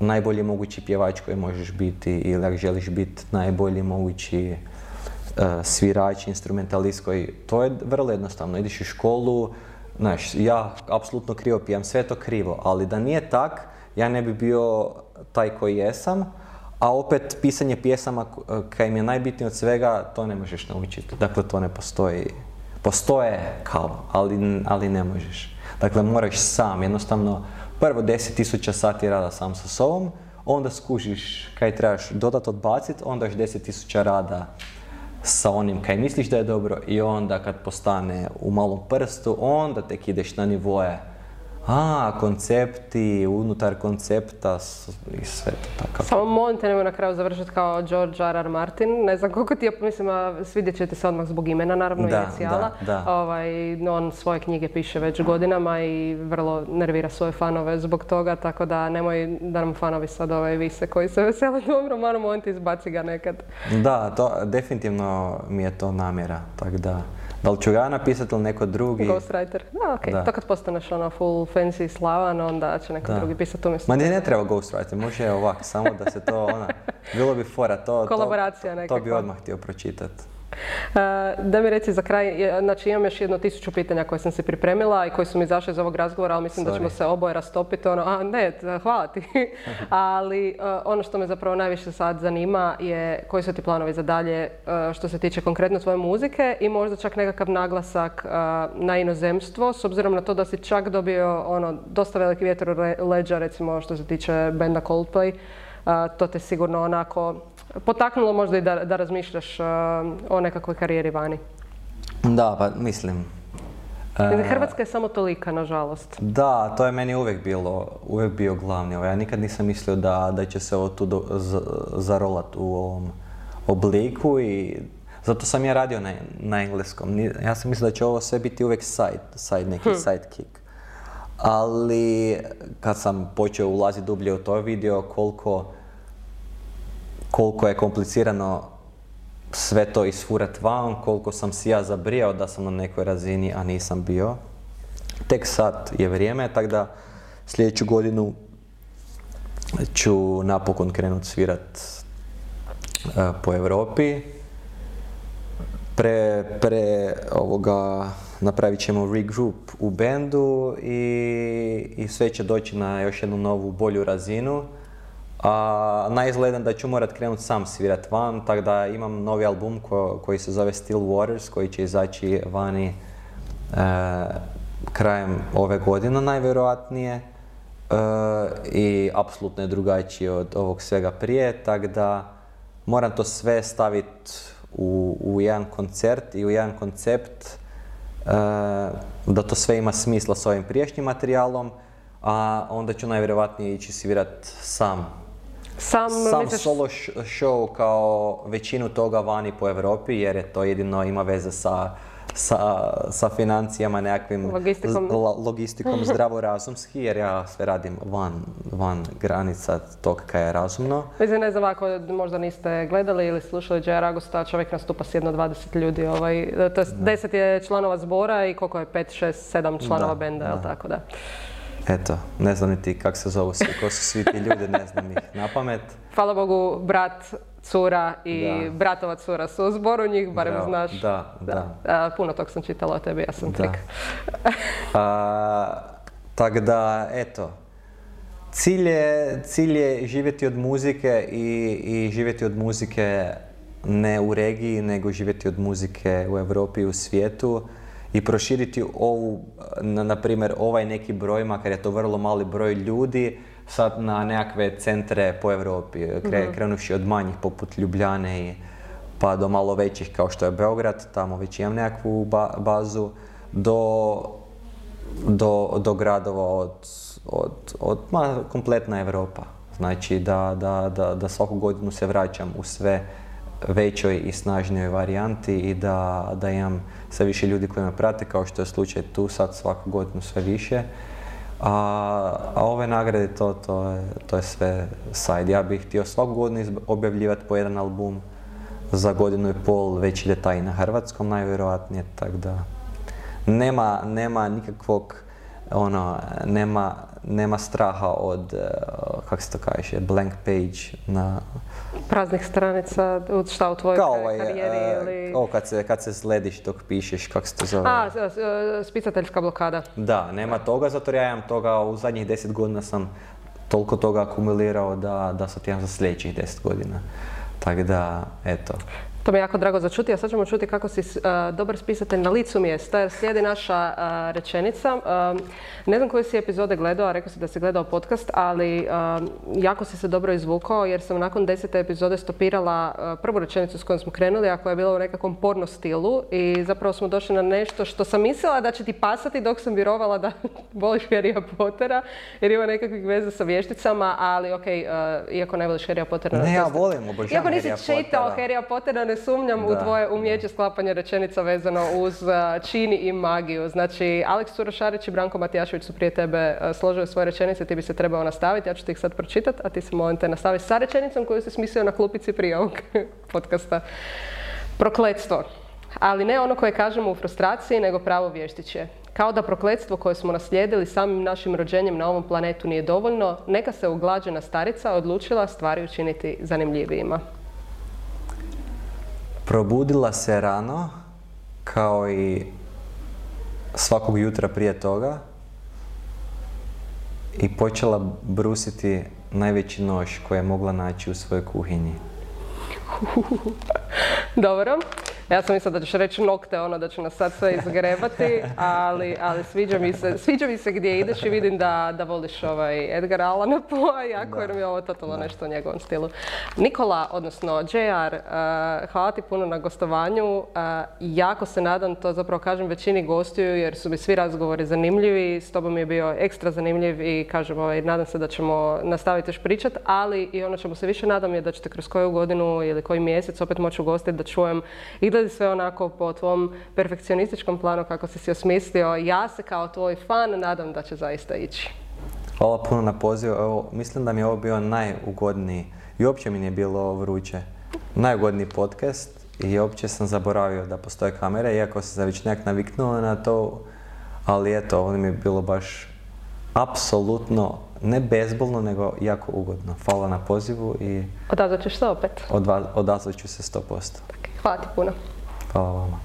najbolji mogući pjevač koji možeš biti ili ako želiš biti najbolji mogući uh, svirač, instrumentalist koji, to je vrlo jednostavno, ideš u školu, znaš, ja apsolutno krivo pijem, sve to krivo, ali da nije tak, ja ne bi bio taj koji jesam, a opet pisanje pjesama k- kaj mi je najbitnije od svega, to ne možeš naučiti, dakle to ne postoji. Postoje kao, ali, ali ne možeš. Dakle, moraš sam, jednostavno, prvo 10.000 sati rada sam sa sobom, onda skužiš kaj trebaš dodat odbacit, onda još 10.000 rada sa onim kaj misliš da je dobro i onda kad postane u malom prstu, onda tek ideš na nivoje a, koncepti, unutar koncepta i sve to tako. Samo molim te nemoj na kraju završiti kao George R. R. Martin. Ne znam koliko ti je, mislim, a svidjet će ti se odmah zbog imena, naravno, Da, inicijala. da, da. Ovaj, on svoje knjige piše već godinama i vrlo nervira svoje fanove zbog toga, tako da nemoj da nam fanovi sad ovaj vise koji se vesele tom romanu, molim ti izbaci ga nekad. Da, to, definitivno mi je to namjera, tako da, da li ću ga ja napisati ili neko drugi, Ghostwriter. Da, okej. To kad postaneš ono full fancy i slavan, onda će neko Da. drugi pisati umjesto. Ma ne, ne treba ghostwriter, može ovak, samo da se to, ona, bilo bi fora, to, to, Kolaboracija to bi odmah htio pročitati. E, Da mi reci za kraj, znači imam još jedno tisuću pitanja koje sam se pripremila i koji su mi izašli iz ovog razgovora, ali mislim da ćemo se oboje rastopiti. Ono, a ne, hvala ti. ali e, ono što me zapravo najviše sad zanima je koji su ti planovi za dalje e, što se tiče konkretno tvoje muzike i možda čak nekakav naglasak na inozemstvo, s obzirom na to da si čak dobio ono, dosta veliki vjetar leđa, recimo što se tiče benda Coldplay. To te sigurno onako potaknulo možda i da, da razmišljaš a, o nekakvoj karijeri vani. Da, pa mislim. e, Hrvatska je samo tolika, nažalost. Da, to je meni uvijek bilo, uvijek bio glavni. Ja nikad nisam mislio da, da će se ovo tu do- z- zarolat u ovom obliku i zato sam ja radio na, na engleskom. Ja sam mislio da će ovo sve biti uvijek side, side neki sidekick. Ali kad sam počeo ulaziti dublje u to vidio koliko, koliko je komplicirano sve to isfurat van, koliko sam si ja zabrijao da sam na nekoj razini, a nisam bio. Tek sad je vrijeme, tako da sljedeću godinu ću napokon krenut svirat e, po Europi. Pre, pre ovoga napravit ćemo regroup u bendu i, i sve će doći na još jednu novu bolju razinu. A najizgledan da ću morat krenut sam svirat van, tako da imam novi album ko- koji se zove Still Waters, koji će izaći vani e, krajem ove godine najvjerojatnije. E, I apsolutno je drugačiji od ovog svega prije, tako da moram to sve staviti u, u jedan koncert i u jedan koncept e, da to sve ima smisla s ovim priješnjim materijalom, a onda ću najvjerojatnije ići svirat sam Sam, sam misliš, solo show kao većinu toga vani po Europi jer je to jedino ima veze sa, sa, sa financijama, nekakvim Logistikom. logistikom zdravorazumski, jer ja sve radim van, van granica tog kaj je razumno. Mislim, ne znam ako možda niste gledali ili slušali Džeja Ragusta, čovjek nastupa s jedno 20 ljudi, ovaj, to je 10 je članova zbora i koliko je, 5, 6, 7 članova Da, benda, jel tako da. Eto, ne znam niti kak se zovu svi, ko su svi ti ljudi, ne znam ih na pamet. Hvala Bogu, brat, cura i Da. bratova cura su u zboru, njih barem Bravo, znaš. Da, da. A, puno tog sam čitala o tebi, ja sam Da. trik. Tako da, eto, cilj je, cilj je živjeti od muzike i, i živjeti od muzike ne u regiji, nego živjeti od muzike u Europi i u svijetu i proširiti ovu, na, na primjer, ovaj neki broj, makar je to vrlo mali broj ljudi, sad na nekakve centre po Europi, kre, krenuši od manjih poput Ljubljane i pa do malo većih kao što je Beograd, tamo već imam nekakvu ba- bazu, do do, do gradova od, od, od ma, kompletna Europa. Znači da, da, da, da svaku godinu se vraćam u sve većoj i snažnijoj varijanti i da, da imam sve više ljudi koji me prate, kao što je slučaj tu sad svaku godinu sve više. A, a ove nagrade, to, to, je, to je sve side. Ja bih htio svaku godinu objavljivati po jedan album za godinu i pol, već ide taj na hrvatskom najvjerojatnije, tako da nema, nema nikakvog ono, nema, nema straha od, eh, kak se to kaže, blank page na, Praznih stranica, u- šta u tvojoj kao ovaj, karijeri eh, ili... o, kad se, kad se slediš dok pišeš, kako se to zove? A, spisateljska blokada. Da, nema toga, zato ja imam toga, u zadnjih deset godina sam toliko toga akumulirao da, da sad imam za sljedećih deset godina. Tako da, eto. To mi je jako drago za čuti, a sad ćemo čuti kako si a, dobar spisatelj na licu mjesta, jer slijedi naša rečenica. Ne znam koje si epizode gledao, a rekao si da si gledao podcast, ali jako si se dobro izvukao, jer sam nakon desete epizode stopirala prvu rečenicu s kojom smo krenuli, a koja je bila u nekakvom porno stilu i zapravo smo došli na nešto što sam mislila da će ti pasati dok sam vjerovala da voliš Harrya Pottera, jer ima nekakvih veza sa vješticama, ali a, iako ne voliš Harrya Pottera... Ne, ja volim, obožavam Iako nisi čitao. Harrya Pottera, ne sumnjam u Da, tvoje umjeće sklapanja rečenica vezano uz uh, čini i magiju. Znači, Aleks Surašarić i Branko Matijašević su prije tebe uh, složili svoje rečenice, ti bi se trebao nastaviti, ja ću ti ih sad pročitati, a ti se molim te nastavi sa rečenicom koju si smislio na klupici prije ovog podcasta. Prokletstvo. Ali ne ono koje kažemo u frustraciji, nego pravo vještiće. Kao da prokletstvo koje smo naslijedili samim našim rođenjem na ovom planetu nije dovoljno, neka se uglađena starica odlučila stvari učiniti zanimljivijima. Probudila se rano, kao i svakog jutra prije toga i počela brusiti najveći nož koji je mogla naći u svojoj kuhinji. Dobro. Ja sam mislila da ćeš reći nokte, ono da će nas sad sve izgrebati, ali, ali sviđa, mi se, sviđa mi se gdje ideš i vidim da, da voliš ovaj Edgar Allana Poe, jako jer mi je ovo totalno nešto u njegovom stilu. Nikola, odnosno JR, uh, hvala ti puno na gostovanju. Uh, jako se nadam, to zapravo kažem većini gostiju jer su mi svi razgovori zanimljivi, s tobom je bio ekstra zanimljiv i kažem, ovaj, nadam se da ćemo nastaviti još pričat, ali i ono čemu se više nadam je da ćete kroz koju godinu ili koji mjesec opet moći ugostiti da čujem izgledi sve onako po tvom perfekcionističkom planu kako si si osmislio. Ja se kao tvoj fan nadam da će zaista ići. Hvala puno na pozivu. Evo, mislim da mi je ovo bio najugodniji i uopće mi nije bilo vruće. Najugodniji podcast i uopće sam zaboravio da postoje kamere, iako sam već nekak naviknuo na to, ali eto, ovo mi je bilo baš apsolutno, ne bezbolno, nego jako ugodno. Hvala na pozivu i Odazvat ćeš se opet. odva- odazvat ću se 100%. Hvala vaatipuna. Kaavaama.